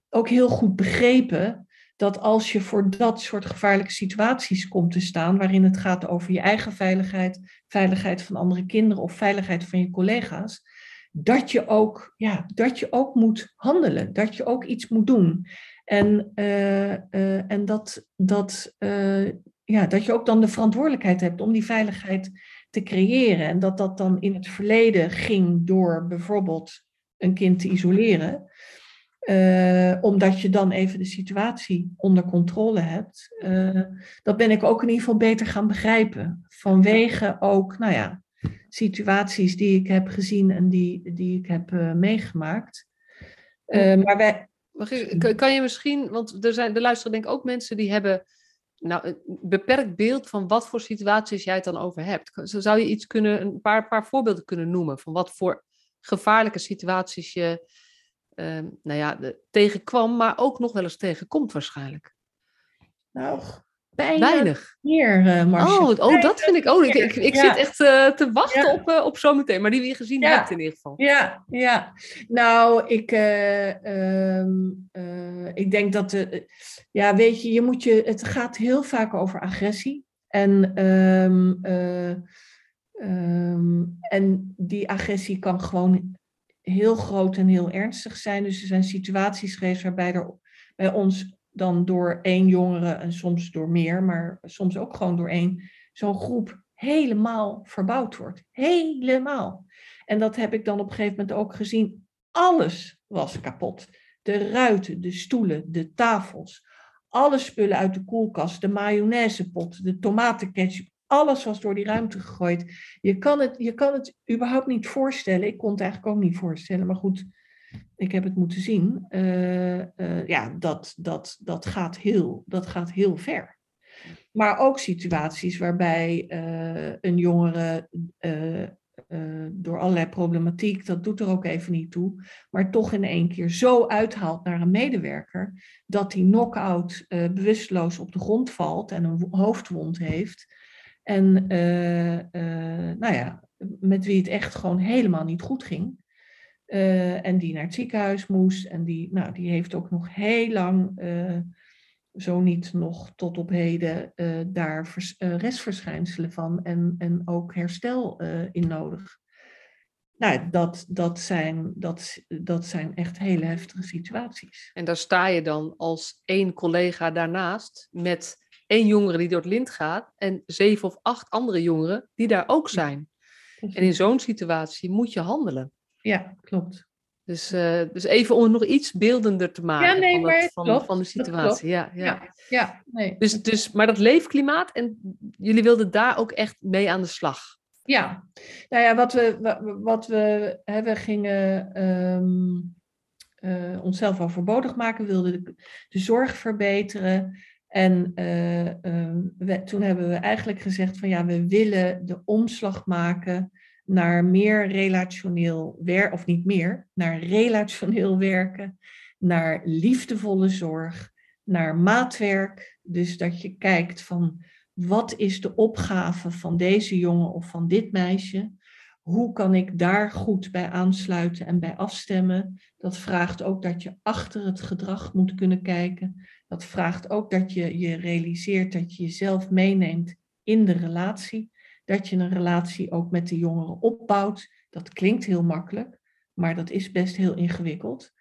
Ook heel goed begrepen dat als je voor dat soort gevaarlijke situaties komt te staan, waarin het gaat over je eigen veiligheid, veiligheid van andere kinderen of veiligheid van je collega's, dat je ook, ja, dat je ook moet handelen, dat je ook iets moet doen. En, en dat, dat, ja, dat je ook dan de verantwoordelijkheid hebt om die veiligheid te creëren. En dat dat dan in het verleden ging door bijvoorbeeld een kind te isoleren. Uh, omdat je dan even de situatie onder controle hebt. Uh, dat ben ik ook in ieder geval beter gaan begrijpen. Vanwege ook, nou ja, situaties die ik heb gezien en die, die ik heb uh, meegemaakt. maar wij. Kan je misschien, want er, zijn, er luisteren denk ik ook mensen die hebben nou, een beperkt beeld van wat voor situaties jij het dan over hebt. Zou je iets kunnen, een paar, paar voorbeelden kunnen noemen van wat voor gevaarlijke situaties je uh, nou ja, tegenkwam, maar ook nog wel eens tegenkomt waarschijnlijk? Nou, bijna Weinig. meer, uh, Oh, oh dat vind ik ook. Ik, ik, ik ja. zit echt uh, te wachten ja. op, uh, op zometeen, maar die je gezien ja. hebt in ieder geval. Ja, ja. Nou, ik, um, ik denk dat, de, ja, weet je, je moet je, het gaat heel vaak over agressie. En, um, um, en die agressie kan gewoon heel groot en heel ernstig zijn. Dus er zijn situaties geweest waarbij er bij ons dan door één jongere en soms door meer, maar soms ook gewoon door één, zo'n groep helemaal verbouwd wordt. Helemaal. En dat heb ik dan op een gegeven moment ook gezien. Alles was kapot. De ruiten, de stoelen, de tafels, alle spullen uit de koelkast, de mayonaisepot, de tomatenketchup, alles was door die ruimte gegooid. Je kan het, je kan het überhaupt niet voorstellen. Ik kon het eigenlijk ook niet voorstellen, maar goed, ik heb het moeten zien. Uh, uh, ja, dat, dat, dat, gaat heel, dat gaat heel ver. Maar ook situaties waarbij uh, een jongere door allerlei problematiek, dat doet er ook even niet toe, maar toch in één keer zo uithaalt naar een medewerker dat die knock-out bewusteloos op de grond valt en een hoofdwond heeft. En nou ja, met wie het echt gewoon helemaal niet goed ging. Uh, en die naar het ziekenhuis moest. En die, nou, die heeft ook nog heel lang, uh, zo niet nog tot op heden, uh, daar vers, restverschijnselen van en, en ook herstel in nodig. Nou, dat, dat, zijn, dat, dat zijn echt hele heftige situaties. En daar sta je dan als één collega daarnaast met één jongere die door het lint gaat en zeven of acht andere jongeren die daar ook zijn. En in zo'n situatie moet je handelen. Ja, klopt. Dus, uh, dus even om het nog iets beeldender te maken ja, nee, van, van, klopt, van, de situatie. Ja, ja. ja, ja nee. Dus, dus, maar dat leefklimaat, en jullie wilden daar ook echt mee aan de slag. Ja, nou ja, wat we, wat we hebben, gingen um, uh, onszelf overbodig maken, wilden de, de zorg verbeteren. En uh, we, toen hebben we eigenlijk gezegd van ja, we willen de omslag maken naar meer relationeel werken, of niet meer, naar relationeel werken, naar liefdevolle zorg, naar maatwerk. Dus dat je kijkt van wat is de opgave van deze jongen of van dit meisje? Hoe kan ik daar goed bij aansluiten en bij afstemmen? Dat vraagt ook dat je achter het gedrag moet kunnen kijken. Dat vraagt ook dat je je realiseert dat je jezelf meeneemt in de relatie dat je een relatie ook met de jongeren opbouwt. Dat klinkt heel makkelijk, maar dat is best heel ingewikkeld.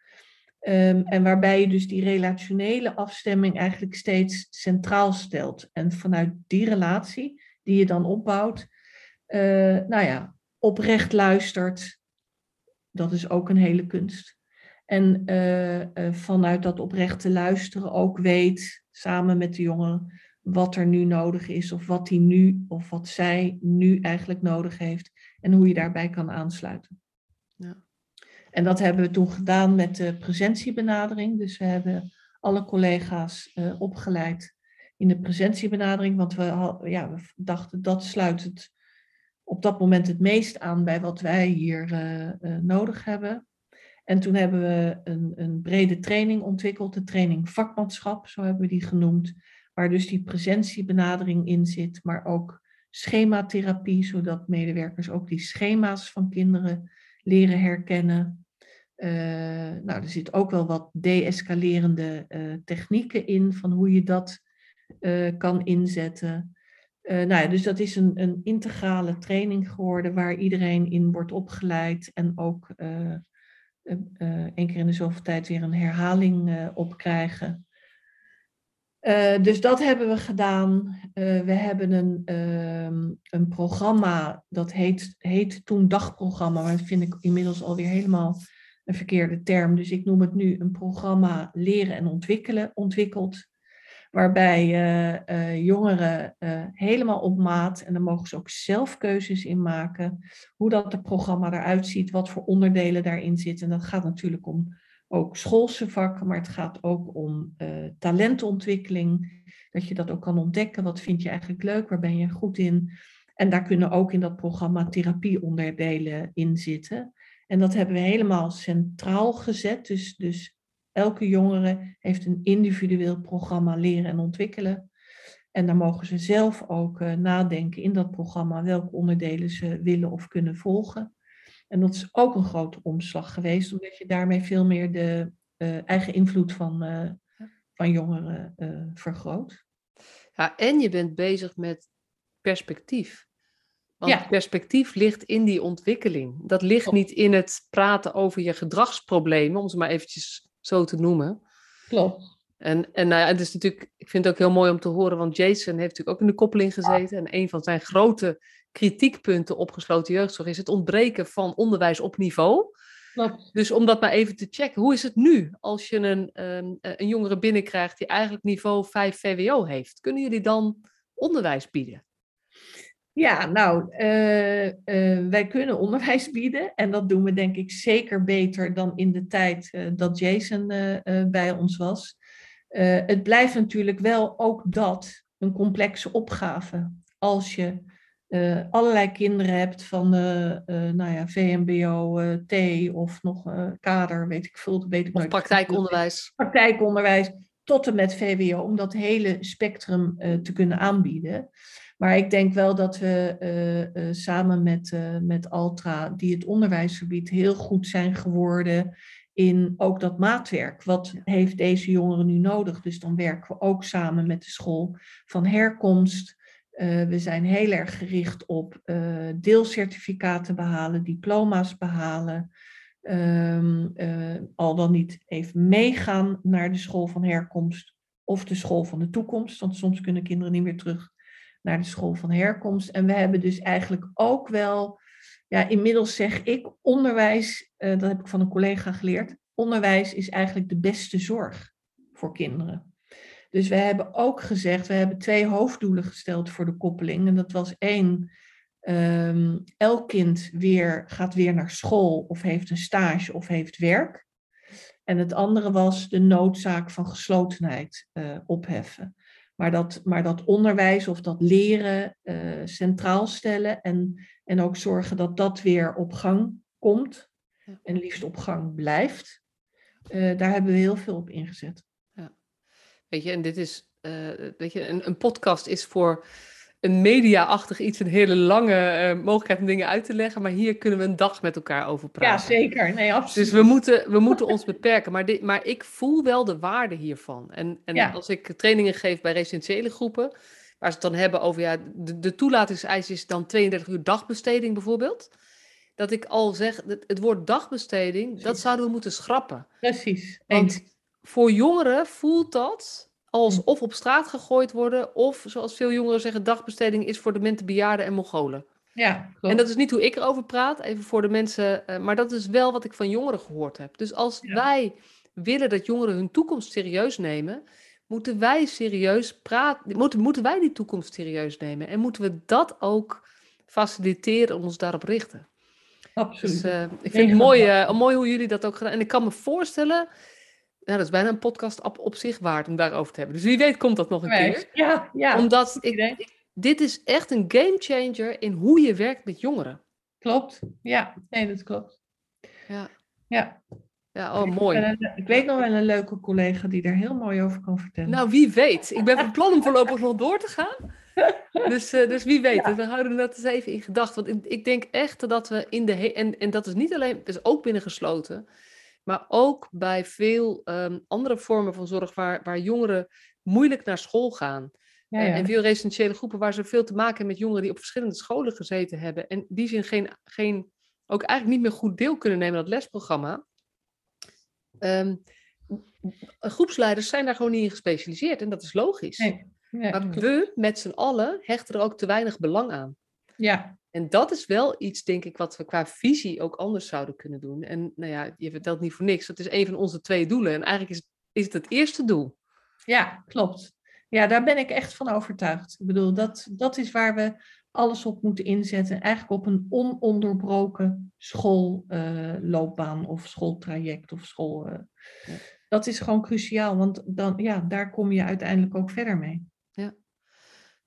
Um, en waarbij je dus die relationele afstemming eigenlijk steeds centraal stelt. En vanuit die relatie die je dan opbouwt, uh, nou ja, oprecht luistert. Dat is ook een hele kunst. En uh, uh, vanuit dat oprechte luisteren ook weet, samen met de jongeren, wat er nu nodig is of wat hij nu of wat zij nu eigenlijk nodig heeft en hoe je daarbij kan aansluiten. Ja. En dat hebben we toen gedaan met de presentiebenadering. Dus we hebben alle collega's uh, opgeleid in de presentiebenadering, want we, ja, we dachten dat sluit het op dat moment het meest aan bij wat wij hier uh, uh, nodig hebben. En toen hebben we een, een brede training ontwikkeld, de training vakmanschap, zo hebben we die genoemd waar dus die presentiebenadering in zit, maar ook schematherapie, zodat medewerkers ook die schema's van kinderen leren herkennen. Uh, nou, er zit ook wel wat de-escalerende uh, technieken in van hoe je dat uh, kan inzetten. nou ja, dus dat is een, een, integrale training geworden waar iedereen in wordt opgeleid en ook één keer in de zoveel tijd weer een herhaling op krijgen. Uh, dus dat hebben we gedaan. Uh, we hebben een, uh, een programma, dat heet, heet toen dagprogramma, maar dat vind ik inmiddels alweer helemaal een verkeerde term. Dus ik noem het nu een programma leren en ontwikkelen, ontwikkeld. Waarbij uh, jongeren helemaal op maat, en daar mogen ze ook zelf keuzes in maken, hoe dat het programma eruit ziet, wat voor onderdelen daarin zitten. En dat gaat natuurlijk om ook schoolse vakken, maar het gaat ook om uh, talentontwikkeling. Dat je dat ook kan ontdekken. Wat vind je eigenlijk leuk? Waar ben je goed in? En daar kunnen ook in dat programma therapieonderdelen in zitten. En dat hebben we helemaal centraal gezet. Dus, dus elke jongere heeft een individueel programma leren en ontwikkelen. En daar mogen ze zelf ook uh, nadenken in dat programma welke onderdelen ze willen of kunnen volgen. En dat is ook een grote omslag geweest, omdat je daarmee veel meer de uh, eigen invloed van, uh, van jongeren uh, vergroot. Ja, en je bent bezig met perspectief. Want ja. perspectief ligt in die ontwikkeling. Dat ligt Klopt. niet in het praten over je gedragsproblemen, om ze maar eventjes zo te noemen. Klopt. En, en nou ja, het is natuurlijk, ik vind het ook heel mooi om te horen, want Jason heeft natuurlijk ook in de koppeling gezeten. En een van zijn grote kritiekpunten op gesloten jeugdzorg is het ontbreken van onderwijs op niveau. Klopt. Dus om dat maar even te checken, hoe is het nu als je een, um, een jongere binnenkrijgt die eigenlijk niveau 5 VWO heeft? Kunnen jullie dan onderwijs bieden? Ja, nou, uh, uh, wij kunnen onderwijs bieden en dat doen we denk ik zeker beter dan in de tijd uh, dat Jason bij ons was. het blijft natuurlijk wel ook dat een complexe opgave. Als je uh, allerlei kinderen hebt van uh, uh, nou ja, VMBO, T of nog kader, weet ik veel. Weet ik of praktijkonderwijs. Praktijkonderwijs tot en met VWO, om dat hele spectrum te kunnen aanbieden. Maar ik denk wel dat we samen met, met Altra, die het onderwijsgebied heel goed zijn geworden in ook dat maatwerk. Wat heeft deze jongeren nu nodig? Dus dan werken we ook samen met de school van herkomst. Uh, we zijn heel erg gericht op uh, deelcertificaten behalen, diploma's behalen. Um, uh, al dan niet even meegaan naar de school van herkomst of de school van de toekomst. Want soms kunnen kinderen niet meer terug naar de school van herkomst. En we hebben dus eigenlijk ook wel, ja, inmiddels zeg ik, onderwijs, dat heb ik van een collega geleerd. Onderwijs is eigenlijk de beste zorg voor kinderen. Dus we hebben ook gezegd, we hebben twee hoofddoelen gesteld voor de koppeling. En dat was één, um, elk kind weer, gaat weer naar school of heeft een stage of heeft werk. En het andere was de noodzaak van geslotenheid uh, opheffen. Maar dat, maar dat onderwijs of dat leren uh, centraal stellen en, en ook zorgen dat dat weer op gang komt. En liefst op gang blijft. Uh, daar hebben we heel veel op ingezet. Weet je, en dit is, uh, weet je, een, een, podcast is voor een media-achtig iets, een hele lange uh, mogelijkheid om dingen uit te leggen. Maar hier kunnen we een dag met elkaar over praten. Ja, zeker. Nee, absoluut. Dus we moeten, we moeten ons beperken. Maar, dit, maar ik voel wel de waarde hiervan. En, en ja. als ik trainingen geef bij residentiële groepen, waar ze het dan hebben over, ja, de, de toelatingseis is dan 32 uur dagbesteding bijvoorbeeld dat ik al zeg, het, woord dagbesteding, Precies. dat zouden we moeten schrappen. Precies. Want voor jongeren voelt dat als of op straat gegooid worden, of zoals veel jongeren zeggen, dagbesteding is voor de mensen, bejaarden en Mongolen. Ja, en dat is niet hoe ik erover praat, even voor de mensen, uh, maar dat is wel wat ik van jongeren gehoord heb. Dus als ja. wij willen dat jongeren hun toekomst serieus nemen, moeten wij serieus praten, moeten, moeten wij die toekomst serieus nemen en moeten we dat ook faciliteren en ons daarop richten. Absoluut. Dus uh, ik vind het mooi, uh, mooi hoe jullie dat ook gedaan. En ik kan me voorstellen nou, dat is bijna een podcast op, op zich waard om daarover te hebben. Dus wie weet komt dat nog een keer. Ja, ja. Omdat ik, ik, dit is echt een game changer in hoe je werkt met jongeren. Klopt, ja. Nee, dat klopt. Ja. Ja. Ja, oh, mooi. Ik, ik weet nog wel een leuke collega die daar heel mooi over kan vertellen. Nou, wie weet. Ik ben van plan om voorlopig nog door te gaan. Dus, uh, dus wie weet. Ja. We houden dat eens even in gedachten. Want ik, ik denk echt dat we in de... En, en dat is niet alleen... Het is ook binnengesloten Maar ook bij veel ehm, andere vormen van zorg waar, waar jongeren moeilijk naar school gaan. Ja, Eh, ja. En veel residentiële groepen waar ze veel te maken hebben met jongeren die op verschillende scholen gezeten hebben. En die zin geen, geen, ook eigenlijk niet meer goed deel kunnen nemen aan het lesprogramma. Ehm, groepsleiders zijn daar gewoon niet in gespecialiseerd en dat is logisch. Nee, maar we met z'n allen hechten er ook te weinig belang aan. Ja, En dat is wel iets, denk ik, wat we qua visie ook anders zouden kunnen doen. En nou ja, je vertelt niet voor niks. Dat is een van onze twee doelen. En eigenlijk is, is het het eerste doel. ja, klopt. Ja, daar ben ik echt van overtuigd. Ik bedoel, dat, dat is waar we alles op moeten inzetten. Eigenlijk op een ononderbroken schoolloopbaan of schooltraject of school. eh. Ja. Dat is gewoon cruciaal, want dan, ja, daar kom je uiteindelijk ook verder mee.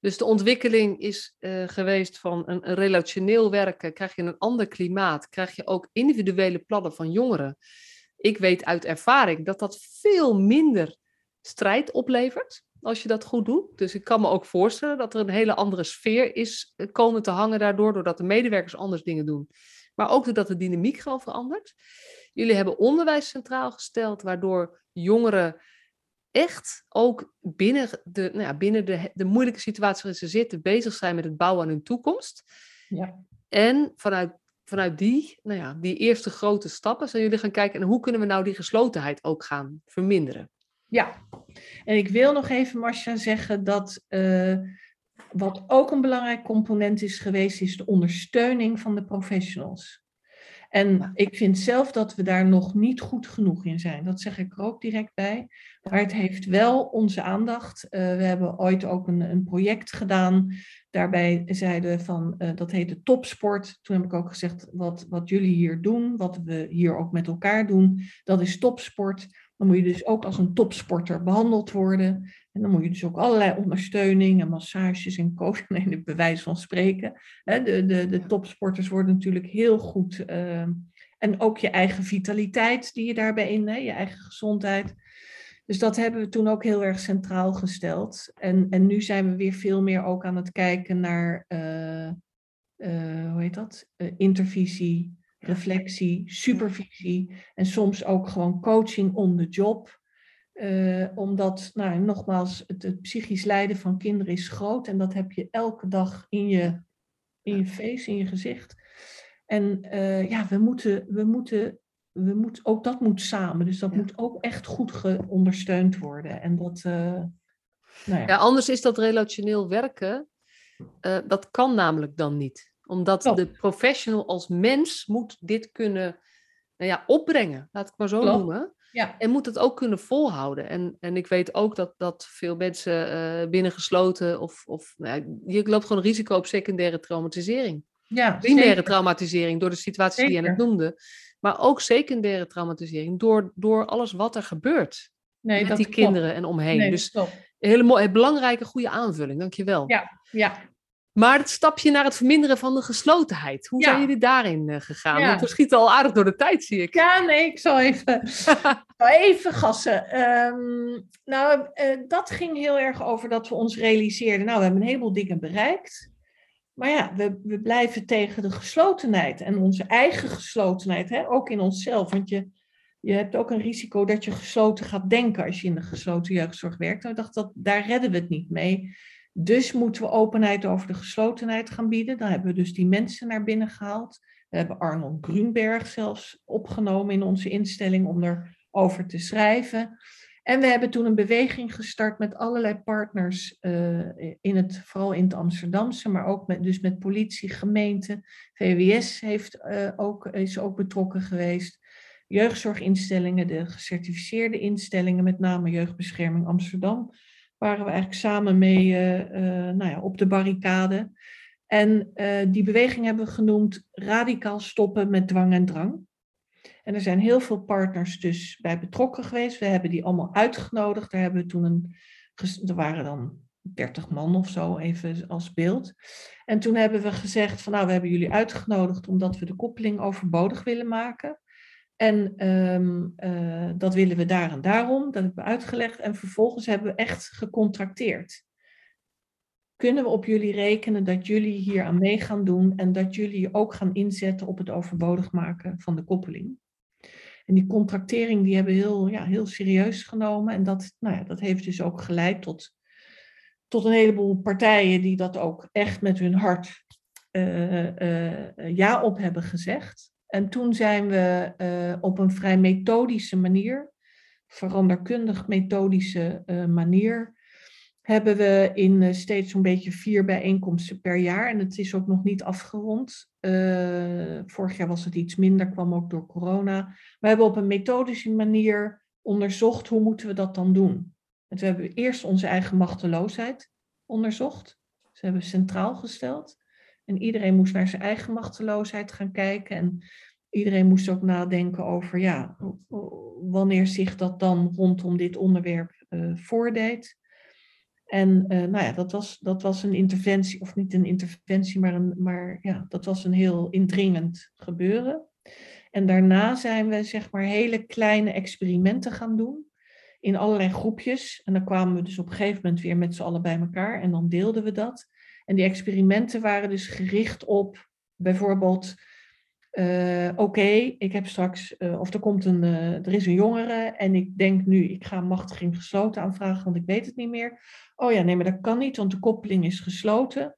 Dus de ontwikkeling is eh, geweest van een, een relationeel werken. Krijg je een ander klimaat. Krijg je ook individuele plannen van jongeren. Ik weet uit ervaring dat dat veel minder strijd oplevert. Als je dat goed doet. Dus ik kan me ook voorstellen dat er een hele andere sfeer is eh, komen te hangen daardoor. Doordat de medewerkers anders dingen doen. Maar ook doordat de dynamiek gewoon verandert. Jullie hebben onderwijs centraal gesteld. Waardoor jongeren echt ook binnen, de, nou ja, binnen de, de moeilijke situatie waarin ze zitten, bezig zijn met het bouwen aan hun toekomst. Ja. En vanuit, vanuit die, nou ja, die eerste grote stappen zijn jullie gaan kijken, en hoe kunnen we nou die geslotenheid ook gaan verminderen? Ja, en ik wil nog even, Marcia, zeggen dat eh, wat ook een belangrijk component is geweest, is de ondersteuning van de professionals. En ik vind zelf dat we daar nog niet goed genoeg in zijn. Dat zeg ik er ook direct bij. Maar het heeft wel onze aandacht. Eh, we hebben ooit ook een, een project gedaan. Daarbij zeiden van, eh, dat heette topsport. Toen heb ik ook gezegd, wat, wat jullie hier doen, wat we hier ook met elkaar doen, dat is topsport. Dan moet je dus ook als een topsporter behandeld worden. En dan moet je dus ook allerlei ondersteuning en massages en coaching, nee, de bewijs van spreken. De, de, de topsporters worden natuurlijk heel goed. eh, en ook je eigen vitaliteit die je daarbij in, hè, je eigen gezondheid. Dus dat hebben we toen ook heel erg centraal gesteld. En, en nu zijn we weer veel meer ook aan het kijken naar, eh, eh, hoe heet dat? Eh, intervisie, reflectie, supervisie en soms ook gewoon coaching on the job. Eh, omdat, nou, nogmaals, het, het psychisch lijden van kinderen is groot en dat heb je elke dag in je, in je face, in je gezicht. En eh, ja, we moeten, we moeten, we moeten, ook dat moet samen. Dus dat Ja. moet ook echt goed geondersteund worden. En dat, eh, nou ja. Ja, anders is dat relationeel werken, dat kan namelijk dan niet. Omdat Klopt. de professional als mens moet dit kunnen nou ja, opbrengen, laat ik het maar zo Klopt. noemen. Ja. En moet het ook kunnen volhouden. En, en ik weet ook dat, dat veel mensen eh binnengesloten of, of nou ja, je loopt gewoon risico op secundaire traumatisering. ja, Primaire zeker. traumatisering door de situatie die je net noemde. Maar ook secundaire traumatisering door, door alles wat er gebeurt Nee, met dat die klopt. kinderen en omheen. Nee, dus hele mooie, belangrijke, goede aanvulling. Dankjewel. Ja, ja. Maar het stapje naar het verminderen van de geslotenheid. Hoe Ja. zijn jullie daarin eh, gegaan? Ja. Want we schieten al aardig door de tijd, zie ik. Ja, nee, ik zal even, even gassen. Ehm, nou, eh, dat ging heel erg over dat we ons realiseerden. Nou, we hebben een heleboel dingen bereikt. Maar ja, we, we blijven tegen de geslotenheid en onze eigen geslotenheid, hè, ook in onszelf. Want je, je hebt ook een risico dat je gesloten gaat denken als je in de gesloten jeugdzorg werkt. Nou, ik dacht, dat, daar redden we het niet mee. Dus moeten we openheid over de geslotenheid gaan bieden. Dan hebben we dus die mensen naar binnen gehaald. We hebben Arnold Grunberg zelfs opgenomen in onze instelling om erover te schrijven. En we hebben toen een beweging gestart met allerlei partners, eh, in het, vooral in het Amsterdamse, maar ook met, dus met politie, gemeente. VWS heeft, eh, ook, is ook betrokken geweest. Jeugdzorginstellingen, de gecertificeerde instellingen, met name Jeugdbescherming Amsterdam, waren we eigenlijk samen mee eh, eh, nou ja, op de barricade. En eh, die beweging hebben we genoemd radicaal stoppen met dwang en drang. En er zijn heel veel partners dus bij betrokken geweest. We hebben die allemaal uitgenodigd. Daar hebben we toen een, er waren dan 30 man of zo, even als beeld. En toen hebben we gezegd van nou, we hebben jullie uitgenodigd omdat we de koppeling overbodig willen maken. En ehm, eh, dat willen we daar en daarom. Dat hebben we uitgelegd. En vervolgens hebben we echt gecontracteerd. Kunnen we op jullie rekenen dat jullie hier aan mee gaan doen en dat jullie ook gaan inzetten op het overbodig maken van de koppeling? En die contractering die hebben heel, ja, heel serieus genomen. En dat, nou ja, dat heeft dus ook geleid tot, tot een heleboel partijen die dat ook echt met hun hart ja op hebben gezegd. En toen zijn we op een vrij methodische manier, veranderkundig methodische manier, hebben we in uh, steeds zo'n beetje vier bijeenkomsten per jaar. En het is ook nog niet afgerond. Vorig jaar was het iets minder, kwam ook door corona. We hebben op een methodische manier onderzocht hoe moeten we dat dan doen. En we hebben eerst onze eigen machteloosheid onderzocht. Ze hebben centraal gesteld. En iedereen moest naar zijn eigen machteloosheid gaan kijken. En iedereen moest ook nadenken over ja, wanneer zich dat dan rondom dit onderwerp uh, voordeed. En uh, nou ja, dat was, dat was een interventie, of niet een interventie, maar, een, maar ja, dat was een heel indringend gebeuren. En daarna zijn we zeg maar hele kleine experimenten gaan doen in allerlei groepjes. En dan kwamen we dus op een gegeven moment weer met z'n allen bij elkaar en dan deelden we dat. En die experimenten waren dus gericht op bijvoorbeeld uh, oké, ik heb straks, uh, of er komt een, uh, er is een jongere en ik denk nu, ik ga machtiging gesloten aanvragen, want ik weet het niet meer. Oh ja, nee, maar dat kan niet, want de koppeling is gesloten.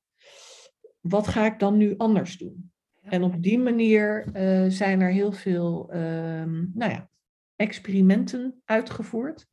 Wat ga ik dan nu anders doen? En op die manier zijn er heel veel, ehm, nou ja, experimenten uitgevoerd.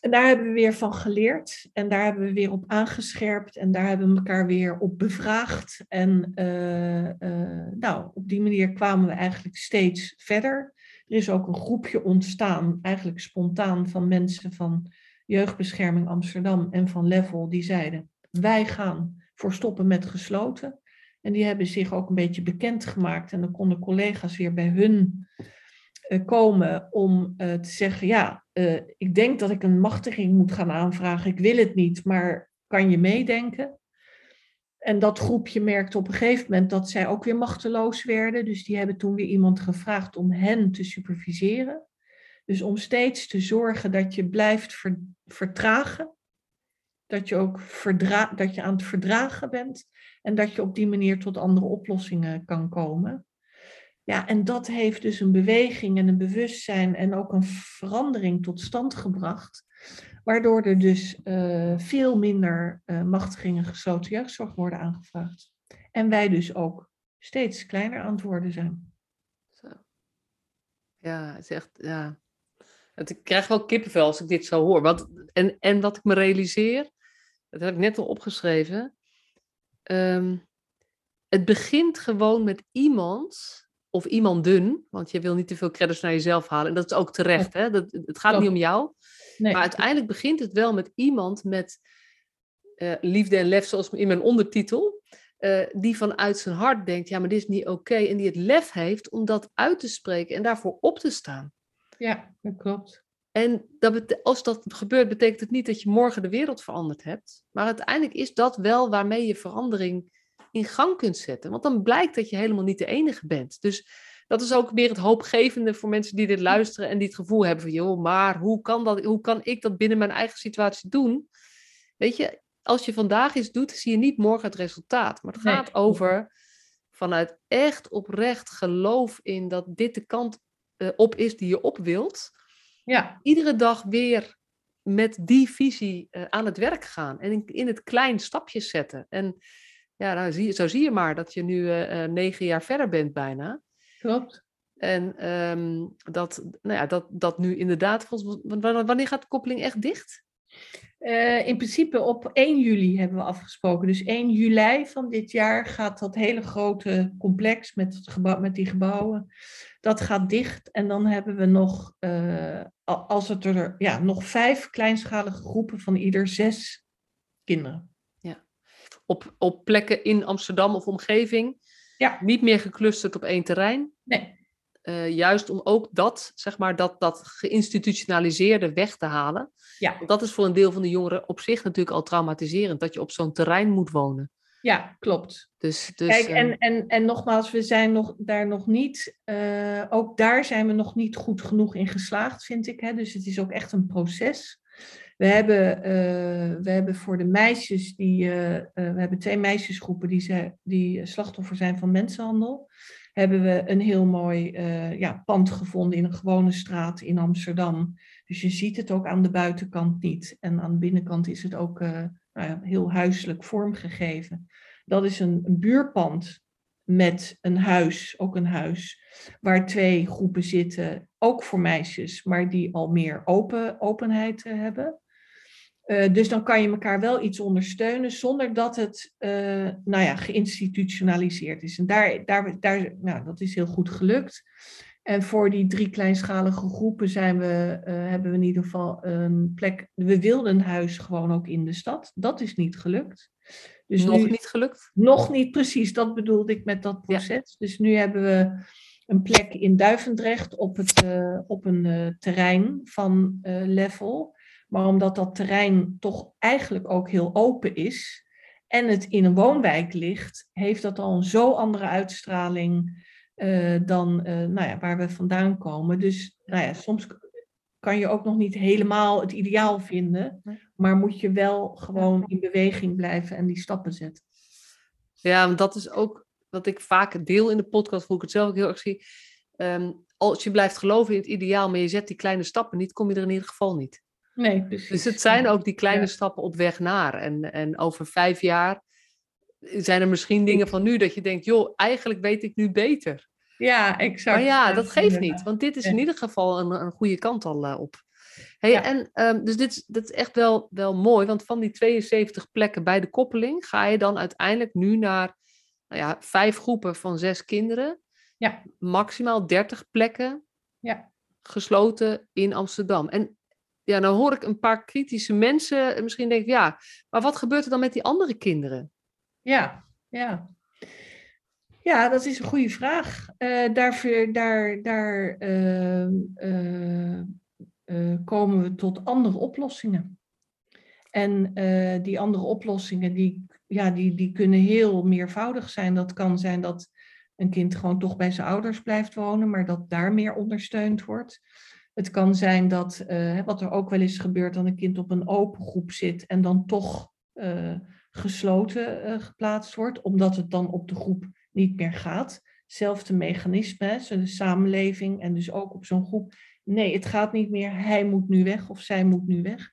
En daar hebben we weer van geleerd en daar hebben we weer op aangescherpt en daar hebben we elkaar weer op bevraagd. En uh, uh, nou, op die manier kwamen we eigenlijk steeds verder. Er is ook een groepje ontstaan, eigenlijk spontaan van mensen van Jeugdbescherming Amsterdam en van Level, die zeiden: wij gaan voor stoppen met gesloten. En die hebben zich ook een beetje bekendgemaakt en dan konden collega's weer bij hun komen om uh, te zeggen, ja, uh, ik denk dat ik een machtiging moet gaan aanvragen. Ik wil het niet, maar kan je meedenken? En dat groepje merkte op een gegeven moment dat zij ook weer machteloos werden. Dus die hebben toen weer iemand gevraagd om hen te superviseren. Dus om steeds te zorgen dat je blijft ver, vertragen. Dat je ook dat je aan het verdragen bent. En dat je op die manier tot andere oplossingen kan komen. Ja, en dat heeft dus een beweging en een bewustzijn en ook een verandering tot stand gebracht. Waardoor er dus uh, veel minder uh, machtigingen gesloten jeugdzorg worden aangevraagd. En wij dus ook steeds kleiner worden zijn. Zo. Ja, het is echt, ja. Ik krijg wel kippenvel als ik dit zo hoor. Wat, en, en wat ik me realiseer, dat heb ik net al opgeschreven. Um, het begint gewoon met iemand of iemanden, want je wil niet te veel credits naar jezelf halen. En dat is ook terecht, hè? Dat, het gaat niet om jou. Nee. Maar uiteindelijk begint het wel met iemand met uh, liefde en lef, zoals in mijn ondertitel. Uh, die vanuit zijn hart denkt, ja, maar dit is niet oké. Okay, en die het lef heeft om dat uit te spreken en daarvoor op te staan. Ja, dat klopt. En dat als dat gebeurt, betekent het niet dat je morgen de wereld veranderd hebt. Maar uiteindelijk is dat wel waarmee je verandering in gang kunt zetten. Want dan blijkt dat je helemaal niet de enige bent. Dus dat is ook weer het hoopgevende voor mensen die dit luisteren en die het gevoel hebben van, joh, maar hoe kan, dat, hoe kan ik dat binnen mijn eigen situatie doen? Weet je, als je vandaag iets doet, zie je niet morgen het resultaat. Maar het gaat over vanuit echt oprecht geloof in dat dit de kant uh, op is die je op wilt. Ja. Iedere dag weer met die visie uh, aan het werk gaan en in, in het klein stapjes zetten. En ja, nou, zie, zo zie je maar dat je nu uh, negen jaar verder bent bijna. Klopt. En um, dat, nou ja, dat, dat nu inderdaad, wanneer gaat de koppeling echt dicht? Uh, in principe op 1 juli hebben we afgesproken. Dus 1 juli van dit jaar gaat dat hele grote complex met, het gebouw, met die gebouwen, dat gaat dicht. En dan hebben we nog, uh, als het er, ja, nog vijf kleinschalige groepen van ieder zes kinderen op, op plekken in Amsterdam of omgeving. Ja. Niet meer geclusterd op één terrein. Nee. Uh, juist om ook dat, zeg maar, dat, dat geïnstitutionaliseerde weg te halen. Ja. Want dat is voor een deel van de jongeren op zich natuurlijk al traumatiserend, dat je op zo'n terrein moet wonen. Ja, klopt. Dus, dus, Kijk, en, en, en nogmaals, we zijn nog, daar nog niet, uh, ook daar zijn we nog niet goed genoeg in geslaagd, vind ik. Hè? Dus het is ook echt een proces. We hebben, uh, we hebben voor de meisjes die, uh, uh, we hebben twee meisjesgroepen die, ze, die slachtoffer zijn van mensenhandel. hebben we een heel mooi eh, ja, pand gevonden in een gewone straat in Amsterdam. Dus je ziet het ook aan de buitenkant niet. En aan de binnenkant is het ook nou heel huiselijk vormgegeven. Dat is een, een buurpand met een huis, ook een huis, waar twee groepen zitten, ook voor meisjes, maar die al meer open, openheid hebben. Uh, dus dan kan je elkaar wel iets ondersteunen zonder dat het uh, nou ja, geïnstitutionaliseerd is. En daar, daar, daar, nou, dat is heel goed gelukt. En voor die drie kleinschalige groepen zijn we, uh, hebben we in ieder geval een plek. We wilden een huis gewoon ook in de stad. Dat is niet gelukt. Dus nog nu, niet gelukt? Nog niet precies, dat bedoelde ik met dat proces. Ja. Dus nu hebben we een plek in Duivendrecht op, het, op een terrein van Level. Maar omdat dat terrein toch eigenlijk ook heel open is en het in een woonwijk ligt, heeft dat al een zo andere uitstraling uh, dan uh, nou ja, waar we vandaan komen. Dus nou ja, soms kan je ook nog niet helemaal het ideaal vinden, maar moet je wel gewoon in beweging blijven en die stappen zetten. Ja, want dat is ook wat ik vaak deel in de podcast, hoe ik het zelf ook heel erg zie. Um, als je blijft geloven in het ideaal, maar je zet die kleine stappen niet, kom je er in ieder geval niet. Nee, precies. Dus het zijn ook die kleine ja. stappen op weg naar. En, en over vijf jaar zijn er misschien dingen van nu dat je denkt, joh, eigenlijk weet ik nu beter. Ja, exact. Maar ja, dat geeft niet, want dit is in ieder geval een, een goede kant al uh, op. Hey, ja. en, um, dus dit, dit is echt wel, wel mooi, want van die 72 plekken bij de koppeling ga je dan uiteindelijk nu naar nou ja, vijf groepen van zes kinderen. Ja. Maximaal 30 plekken ja. gesloten in Amsterdam. En ja, dan hoor ik een paar kritische mensen misschien denken, ja, maar wat gebeurt er dan met die andere kinderen? Ja, ja. Ja, dat is een goede vraag. Uh, daar daar, daar uh, uh, komen we tot andere oplossingen. En die andere oplossingen, die, ja, die, die kunnen heel meervoudig zijn. Dat kan zijn dat een kind gewoon toch bij zijn ouders blijft wonen, maar dat daar meer ondersteund wordt. Het kan zijn dat, uh, wat er ook wel eens gebeurt, dat een kind op een open groep zit en dan toch uh, gesloten uh, geplaatst wordt, omdat het dan op de groep niet meer gaat. Zelfde mechanisme, de samenleving en dus ook op zo'n groep. Nee, het gaat niet meer, hij moet nu weg of zij moet nu weg.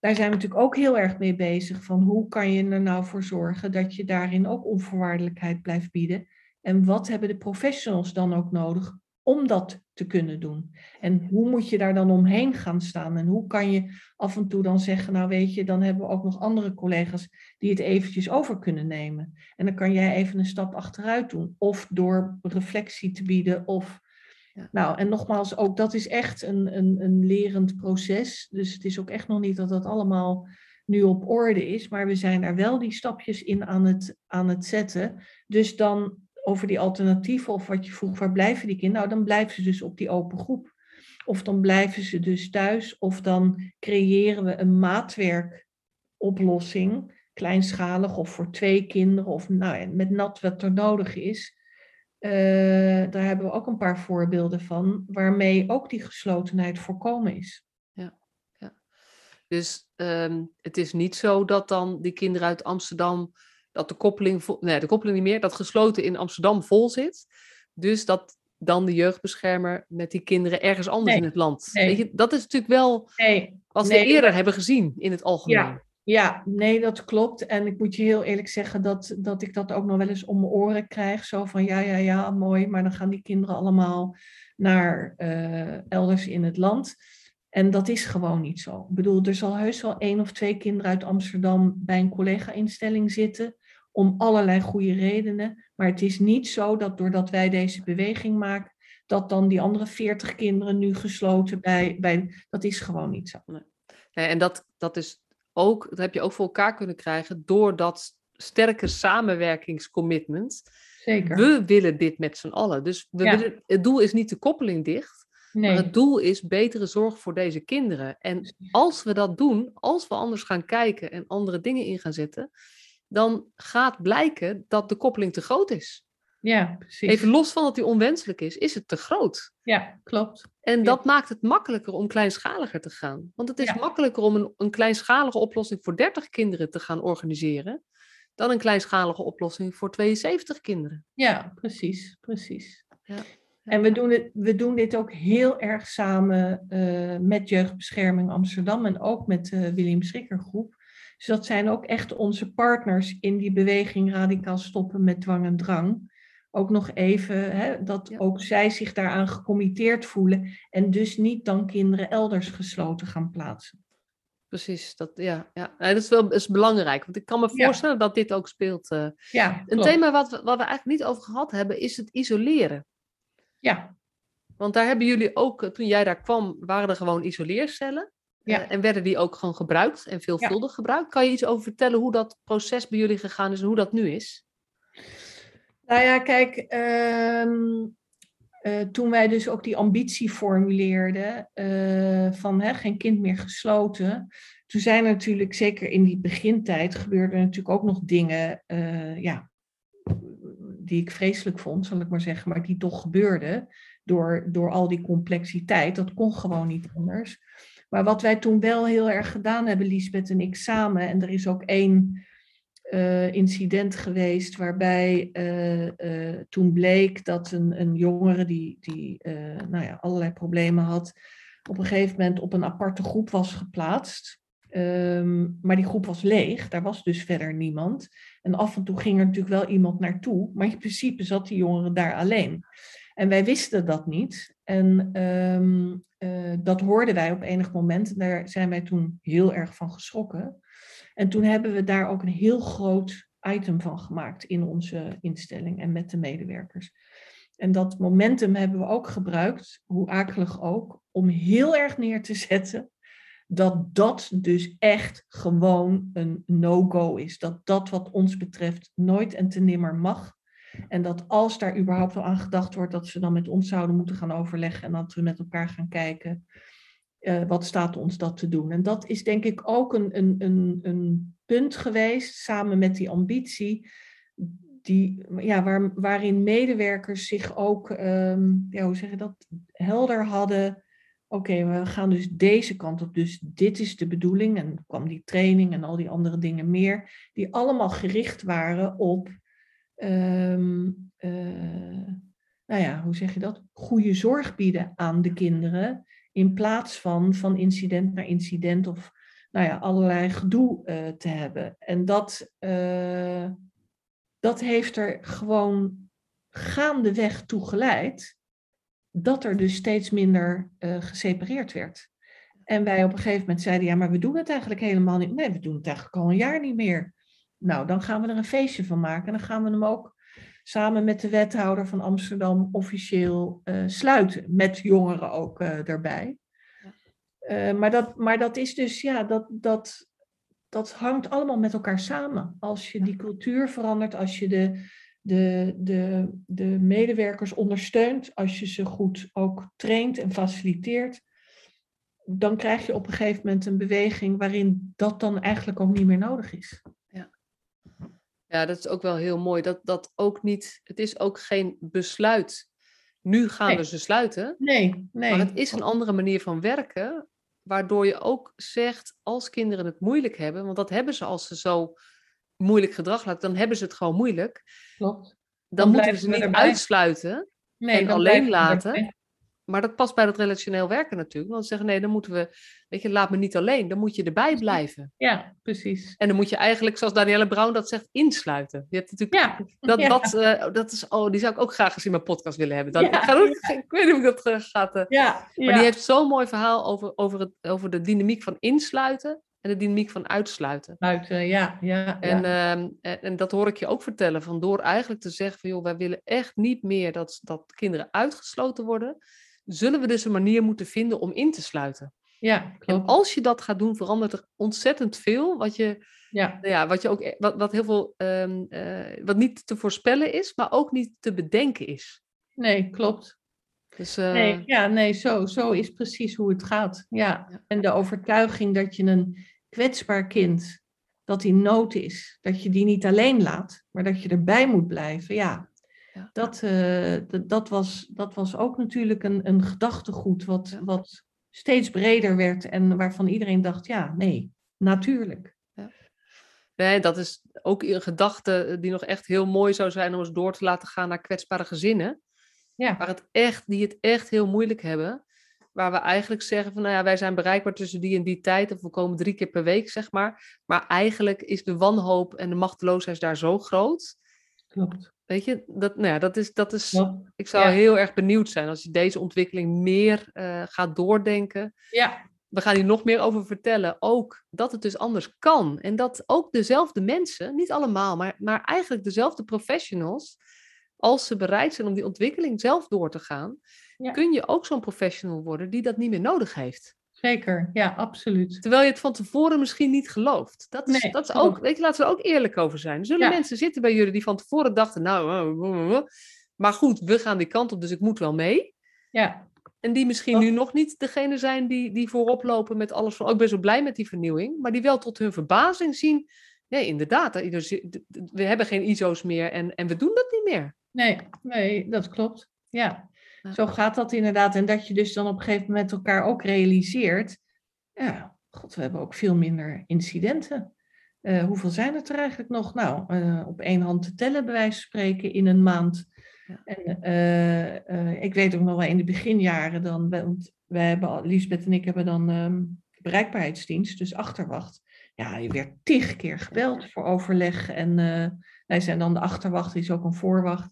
Daar zijn we natuurlijk ook heel erg mee bezig van hoe kan je er nou voor zorgen dat je daarin ook onvoorwaardelijkheid blijft bieden. En wat hebben de professionals dan ook nodig om dat te kunnen doen. En hoe moet je daar dan omheen gaan staan? En hoe kan je af en toe dan zeggen, nou weet je, dan hebben we ook nog andere collega's die het eventjes over kunnen nemen. En dan kan jij even een stap achteruit doen. Of door reflectie te bieden. Of, ja. nou, en nogmaals, ook dat is echt een, een, een lerend proces. Dus het is ook echt nog niet dat dat allemaal nu op orde is. Maar we zijn daar wel die stapjes in aan het, aan het zetten. Dus dan over die alternatieven of wat je vroeg, waar blijven die kinderen? Nou, dan blijven ze dus op die open groep. Of dan blijven ze dus thuis, of dan creëren we een maatwerkoplossing, kleinschalig of voor twee kinderen, of nou, met nat wat er nodig is. Uh, daar hebben we ook een paar voorbeelden van, waarmee ook die geslotenheid voorkomen is. Ja. Dus um, het is niet zo dat dan die kinderen uit Amsterdam dat de koppeling, nee, de koppeling niet meer, dat gesloten in Amsterdam vol zit. Dus dat dan de jeugdbeschermer met die kinderen ergens anders nee, in het land. nee. Weet je, dat is natuurlijk wel Nee, wat we eerder hebben gezien in het algemeen. Ja. Ja, nee, dat klopt. En ik moet je heel eerlijk zeggen dat, dat ik dat ook nog wel eens om mijn oren krijg. Zo van ja, ja, ja, mooi, maar dan gaan die kinderen allemaal naar eh, elders in het land. En dat is gewoon niet zo. Ik bedoel, er zal heus wel één of twee kinderen uit Amsterdam bij een collega-instelling zitten. Om allerlei goede redenen. Maar het is niet zo dat doordat wij deze beweging maken, dat dan die andere veertig kinderen nu gesloten bij. bij dat is gewoon niet zo. Nee, en dat, dat is ook, dat heb je ook voor elkaar kunnen krijgen door dat sterke samenwerkingscommitment. Zeker. We willen dit met z'n allen. Dus we Ja. willen, het doel is niet de koppeling dicht, maar het doel is betere zorg voor deze kinderen. En als we dat doen, als we anders gaan kijken en andere dingen in gaan zetten, dan gaat blijken dat de koppeling te groot is. Ja, precies. Even los van dat die onwenselijk is, is het te groot. Ja, klopt. En Ja. dat maakt het makkelijker om kleinschaliger te gaan. Want het is Ja. makkelijker om een, een kleinschalige oplossing voor 30 kinderen te gaan organiseren, dan een kleinschalige oplossing voor 72 kinderen. Ja, precies, precies. Ja. En we doen, het, we doen dit ook heel erg samen uh, met Jeugdbescherming Amsterdam en ook met de William Schrikker Groep. Dus dat zijn ook echt onze partners in die beweging radicaal stoppen met dwang en drang. Ook nog even hè, dat Ja. ook zij zich daaraan gecommitteerd voelen en dus niet dan kinderen elders gesloten gaan plaatsen. Precies, dat, ja, ja. Dat is wel dat is belangrijk. Want ik kan me Ja. voorstellen dat dit ook speelt. eh. Ja, Een klopt. thema wat we, wat we eigenlijk niet over gehad hebben, is het isoleren. Ja, Want daar hebben jullie ook, eh, toen jij daar kwam, waren er gewoon isoleercellen. Ja. Eh, en werden die ook gewoon gebruikt en veelvuldig gebruikt. Kan je iets over vertellen hoe dat proces bij jullie gegaan is en hoe dat nu is? Nou ja, kijk, ehm, eh, toen wij dus ook die ambitie formuleerden eh, van hè, geen kind meer gesloten, toen zijn er natuurlijk, zeker in die begintijd, gebeurden er natuurlijk ook nog dingen, ja, die ik vreselijk vond, zal ik maar zeggen, maar die toch gebeurden door, door al die complexiteit. Dat kon gewoon niet anders. Maar wat wij toen wel heel erg gedaan hebben, Lisbeth en ik samen, en er is ook één eh, incident geweest waarbij eh, eh, toen bleek dat een, een jongere die, die nou ja, allerlei problemen had, op een gegeven moment op een aparte groep was geplaatst. Ehm, maar die groep was leeg, daar was dus verder niemand. En af en toe ging er natuurlijk wel iemand naartoe, maar in principe zat die jongere daar alleen. En wij wisten dat niet. En ehm, eh, dat hoorden wij op enig moment. En daar zijn wij toen heel erg van geschrokken. En toen hebben we daar ook een heel groot item van gemaakt in onze instelling en met de medewerkers. En dat momentum hebben we ook gebruikt, hoe akelig ook, om heel erg neer te zetten dat dat dus echt gewoon een no-go is. Dat dat wat ons betreft nooit en te nimmer mag. En dat als daar überhaupt wel aan gedacht wordt, dat ze dan met ons zouden moeten gaan overleggen en dat we met elkaar gaan kijken. eh, wat staat ons dat te doen? En dat is denk ik ook een, een, een, een punt geweest, samen met die ambitie, die, ja, waar, waarin medewerkers zich ook, ehm, ja, hoe zeg je dat, helder hadden. Oké, we gaan dus deze kant op, dus dit is de bedoeling. En kwam die training en al die andere dingen meer, die allemaal gericht waren op ehm, eh, nou ja, hoe zeg je dat? Goede zorg bieden aan de kinderen. In plaats van van incident naar incident of nou ja, allerlei gedoe eh, te hebben. En dat, eh, dat heeft er gewoon gaandeweg toe geleid dat er dus steeds minder eh, gesepareerd werd. En wij op een gegeven moment zeiden, ja, maar we doen het eigenlijk helemaal niet. Nee, we doen het eigenlijk al een jaar niet meer. Nou, dan gaan we er een feestje van maken. En dan gaan we hem ook samen met de wethouder van Amsterdam officieel eh, sluiten. Met jongeren ook eh, erbij. Eh, maar, dat, maar dat is dus, ja, dat, dat, dat hangt allemaal met elkaar samen. Als je die cultuur verandert, als je de, de, de, de medewerkers ondersteunt, als je ze goed ook traint en faciliteert, dan krijg je op een gegeven moment een beweging waarin dat dan eigenlijk ook niet meer nodig is. Ja, dat is ook wel heel mooi. Dat, dat ook niet, het is ook geen besluit. Nu gaan Nee. we ze sluiten. Nee, nee. Maar het is een andere manier van werken, waardoor je ook zegt, als kinderen het moeilijk hebben, want dat hebben ze als ze zo moeilijk gedrag laten, dan hebben ze het gewoon moeilijk. Klopt. Dan, Dan moeten we ze niet erbij. uitsluiten, Nee, en alleen laten. Maar dat past bij dat relationeel werken natuurlijk. Want ze zeggen, nee, dan moeten we, weet je, laat me niet alleen, dan moet je erbij blijven. Ja, precies. En dan moet je eigenlijk, zoals Danielle Brown dat zegt, insluiten. Je hebt natuurlijk Ja, Dat, ja. dat, eh, dat is, oh, die zou ik ook graag eens in mijn podcast willen hebben. Dan, Ja. ik, ga ook- ik weet niet of ik dat eh, gaat. eh, ja, Maar die heeft zo'n mooi verhaal over, over, het, over de dynamiek van insluiten en de dynamiek van uitsluiten. Buiten, ja, ja. En, ja. ehm, en, en dat hoor ik je ook vertellen. Van door eigenlijk te zeggen van joh, wij willen echt niet meer dat, dat kinderen uitgesloten worden. Zullen we dus een manier moeten vinden om in te sluiten. ja, En klopt. als je dat gaat doen, verandert er ontzettend veel. Wat je, Ja, nou ja, wat je ook, wat, wat heel veel, ehm, eh, wat niet te voorspellen is, maar ook niet te bedenken is. nee, klopt. Dus, eh, Nee, ja, nee, zo, zo is precies hoe het gaat. Ja. Ja. En de overtuiging dat je een kwetsbaar kind, dat in nood is, dat je die niet alleen laat, maar dat je erbij moet blijven. Ja, Ja. Dat, eh, dat, was, dat was ook natuurlijk een, een gedachtegoed wat, Ja. wat steeds breder werd en waarvan iedereen dacht, ja, nee, natuurlijk. Nee, dat is ook een gedachte die nog echt heel mooi zou zijn om eens door te laten gaan naar kwetsbare gezinnen. Ja. Waar het echt, die het echt heel moeilijk hebben. Waar we eigenlijk zeggen van, nou ja, wij zijn bereikbaar tussen die en die tijd. Of we komen drie keer per week, zeg maar. Maar eigenlijk is de wanhoop en de machteloosheid daar zo groot. Klopt. Weet je, dat, nou ja, dat is, dat is ik zou Ja. heel erg benieuwd zijn als je deze ontwikkeling meer eh, gaat doordenken. Ja, We gaan hier nog meer over vertellen. Ook dat het dus anders kan. En dat ook dezelfde mensen, niet allemaal, maar, maar eigenlijk dezelfde professionals, als ze bereid zijn om die ontwikkeling zelf door te gaan, Ja. kun je ook zo'n professional worden die dat niet meer nodig heeft. Zeker. Ja, absoluut. Terwijl je het van tevoren misschien niet gelooft. Dat is, Nee, dat is ook, weet je, laten we er ook eerlijk over zijn. Er zullen Ja. mensen zitten bij jullie die van tevoren dachten, nou, eh, eh, eh, maar goed, we gaan die kant op, dus ik moet wel mee. Ja, En die misschien nu nog niet degene zijn die, die voorop lopen met alles van, oh, ik ben zo blij met die vernieuwing. Maar die wel tot hun verbazing zien, nee, inderdaad, er we hebben geen ISO's meer en, en we doen dat niet meer. nee, nee, dat klopt. Ja. Zo gaat dat inderdaad. En dat je dus dan op een gegeven moment elkaar ook realiseert. Ja, god, we hebben ook veel minder incidenten. Eh, hoeveel zijn het er eigenlijk nog? Nou, eh, op één hand te tellen, bij wijze van spreken, in een maand. Ja. En eh, ik weet ook nog wel in de beginjaren dan, want wij hebben, Lisbeth en ik hebben dan ehm, bereikbaarheidsdienst, dus achterwacht. Ja, je werd tig keer gebeld voor overleg. En wij zijn dan de achterwacht, die is ook een voorwacht.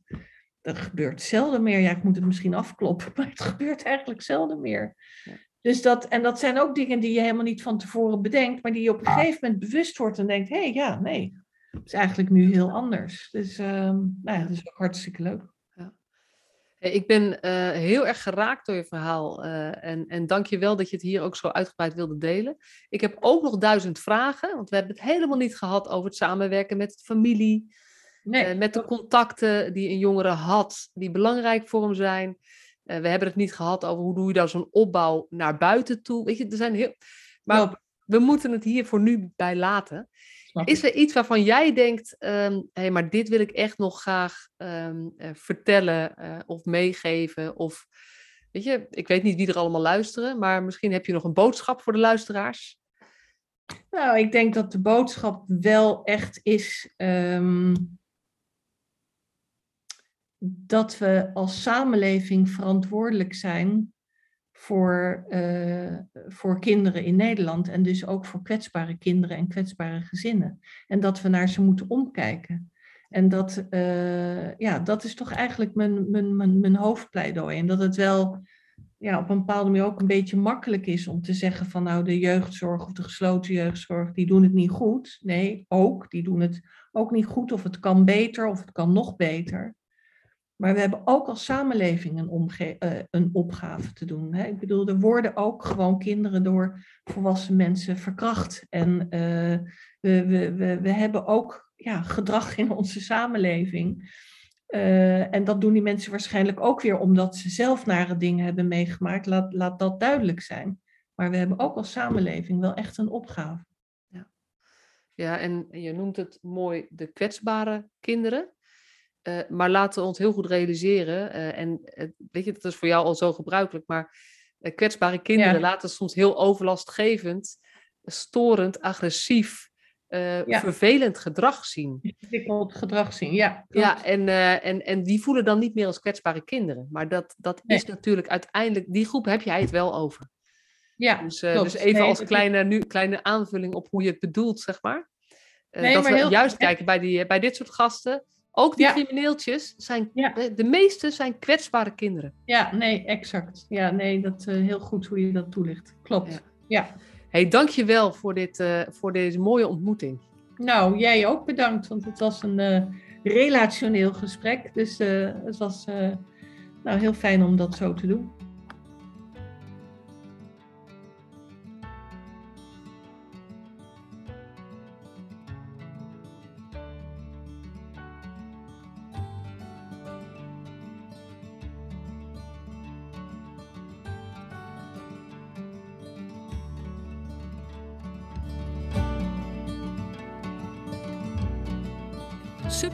Dat gebeurt zelden meer. Ja, ik moet het misschien afkloppen, maar het gebeurt eigenlijk zelden meer. Ja. Dus dat, en dat zijn ook dingen die je helemaal niet van tevoren bedenkt, maar die je op een gegeven moment bewust wordt en denkt, hé, hey, ja, nee, het is eigenlijk nu heel anders. Dus ehm, nou ja, dat is ook hartstikke leuk. Ik ben eh, heel erg geraakt door je verhaal eh, en, en dank je wel dat je het hier ook zo uitgebreid wilde delen. Ik heb ook nog duizend vragen, want we hebben het helemaal niet gehad over het samenwerken met de familie, Nee, eh, met de contacten die een jongere had, die belangrijk voor hem zijn. Eh, we hebben het niet gehad over hoe doe je dan zo'n opbouw naar buiten toe. Weet je, er zijn heel... Maar we moeten het hier voor nu bij laten. Is er iets waarvan jij denkt, hé, hey, maar dit wil ik echt nog graag ehm, eh, vertellen of meegeven? Of, weet je, ik weet niet wie er allemaal luisteren, maar misschien heb je nog een boodschap voor de luisteraars. Nou, ik denk dat de boodschap wel echt is ehm, dat we als samenleving verantwoordelijk zijn voor, eh, voor kinderen in Nederland en dus ook voor kwetsbare kinderen en kwetsbare gezinnen. En dat we naar ze moeten omkijken. En dat, eh, ja, dat is toch eigenlijk mijn, mijn, mijn, mijn hoofdpleidooi. En dat het wel ja, op een bepaalde manier ook een beetje makkelijk is om te zeggen van nou de jeugdzorg of de gesloten jeugdzorg, die doen het niet goed. Nee, ook, die doen het ook niet goed of het kan beter of het kan nog beter. Maar we hebben ook als samenleving een, eh, een opgave te doen. Hè? Ik bedoel, er worden ook gewoon kinderen door volwassen mensen verkracht. En eh, we, we, we, hebben ook ja, gedrag in onze samenleving. Eh, en dat doen die mensen waarschijnlijk ook weer omdat ze zelf nare dingen hebben meegemaakt. Laat, laat dat duidelijk zijn. Maar we hebben ook als samenleving wel echt een opgave. Ja, en je noemt het mooi de kwetsbare kinderen. Eh, maar laten we ons heel goed realiseren, eh, en eh, weet je, dat is voor jou al zo gebruikelijk, maar kwetsbare kinderen Ja. laten soms heel overlastgevend, storend, agressief, Ja. vervelend gedrag zien. Ontwikkeld gedrag zien, ja. klopt. Ja, en, en, en die voelen dan niet meer als kwetsbare kinderen. Maar dat, dat Nee. is natuurlijk uiteindelijk, die groep heb jij het wel over. ja Dus, dus even Nee, als kleine, nu, kleine aanvulling op hoe je het bedoelt, zeg maar. Nee, dat maar we heel- juist kijken bij, die, bij dit soort gasten. Ook die Ja. crimineeltjes zijn, Ja. de, meeste zijn kwetsbare kinderen. Ja, nee, exact. Ja, nee, dat uh, heel goed hoe je dat toelicht. Klopt. Ja. Ja. hey, dank je wel voor, dit, uh, voor deze mooie ontmoeting. Nou, jij ook bedankt, want het was een uh, relationeel gesprek. Dus het was nou, heel fijn om dat zo te doen.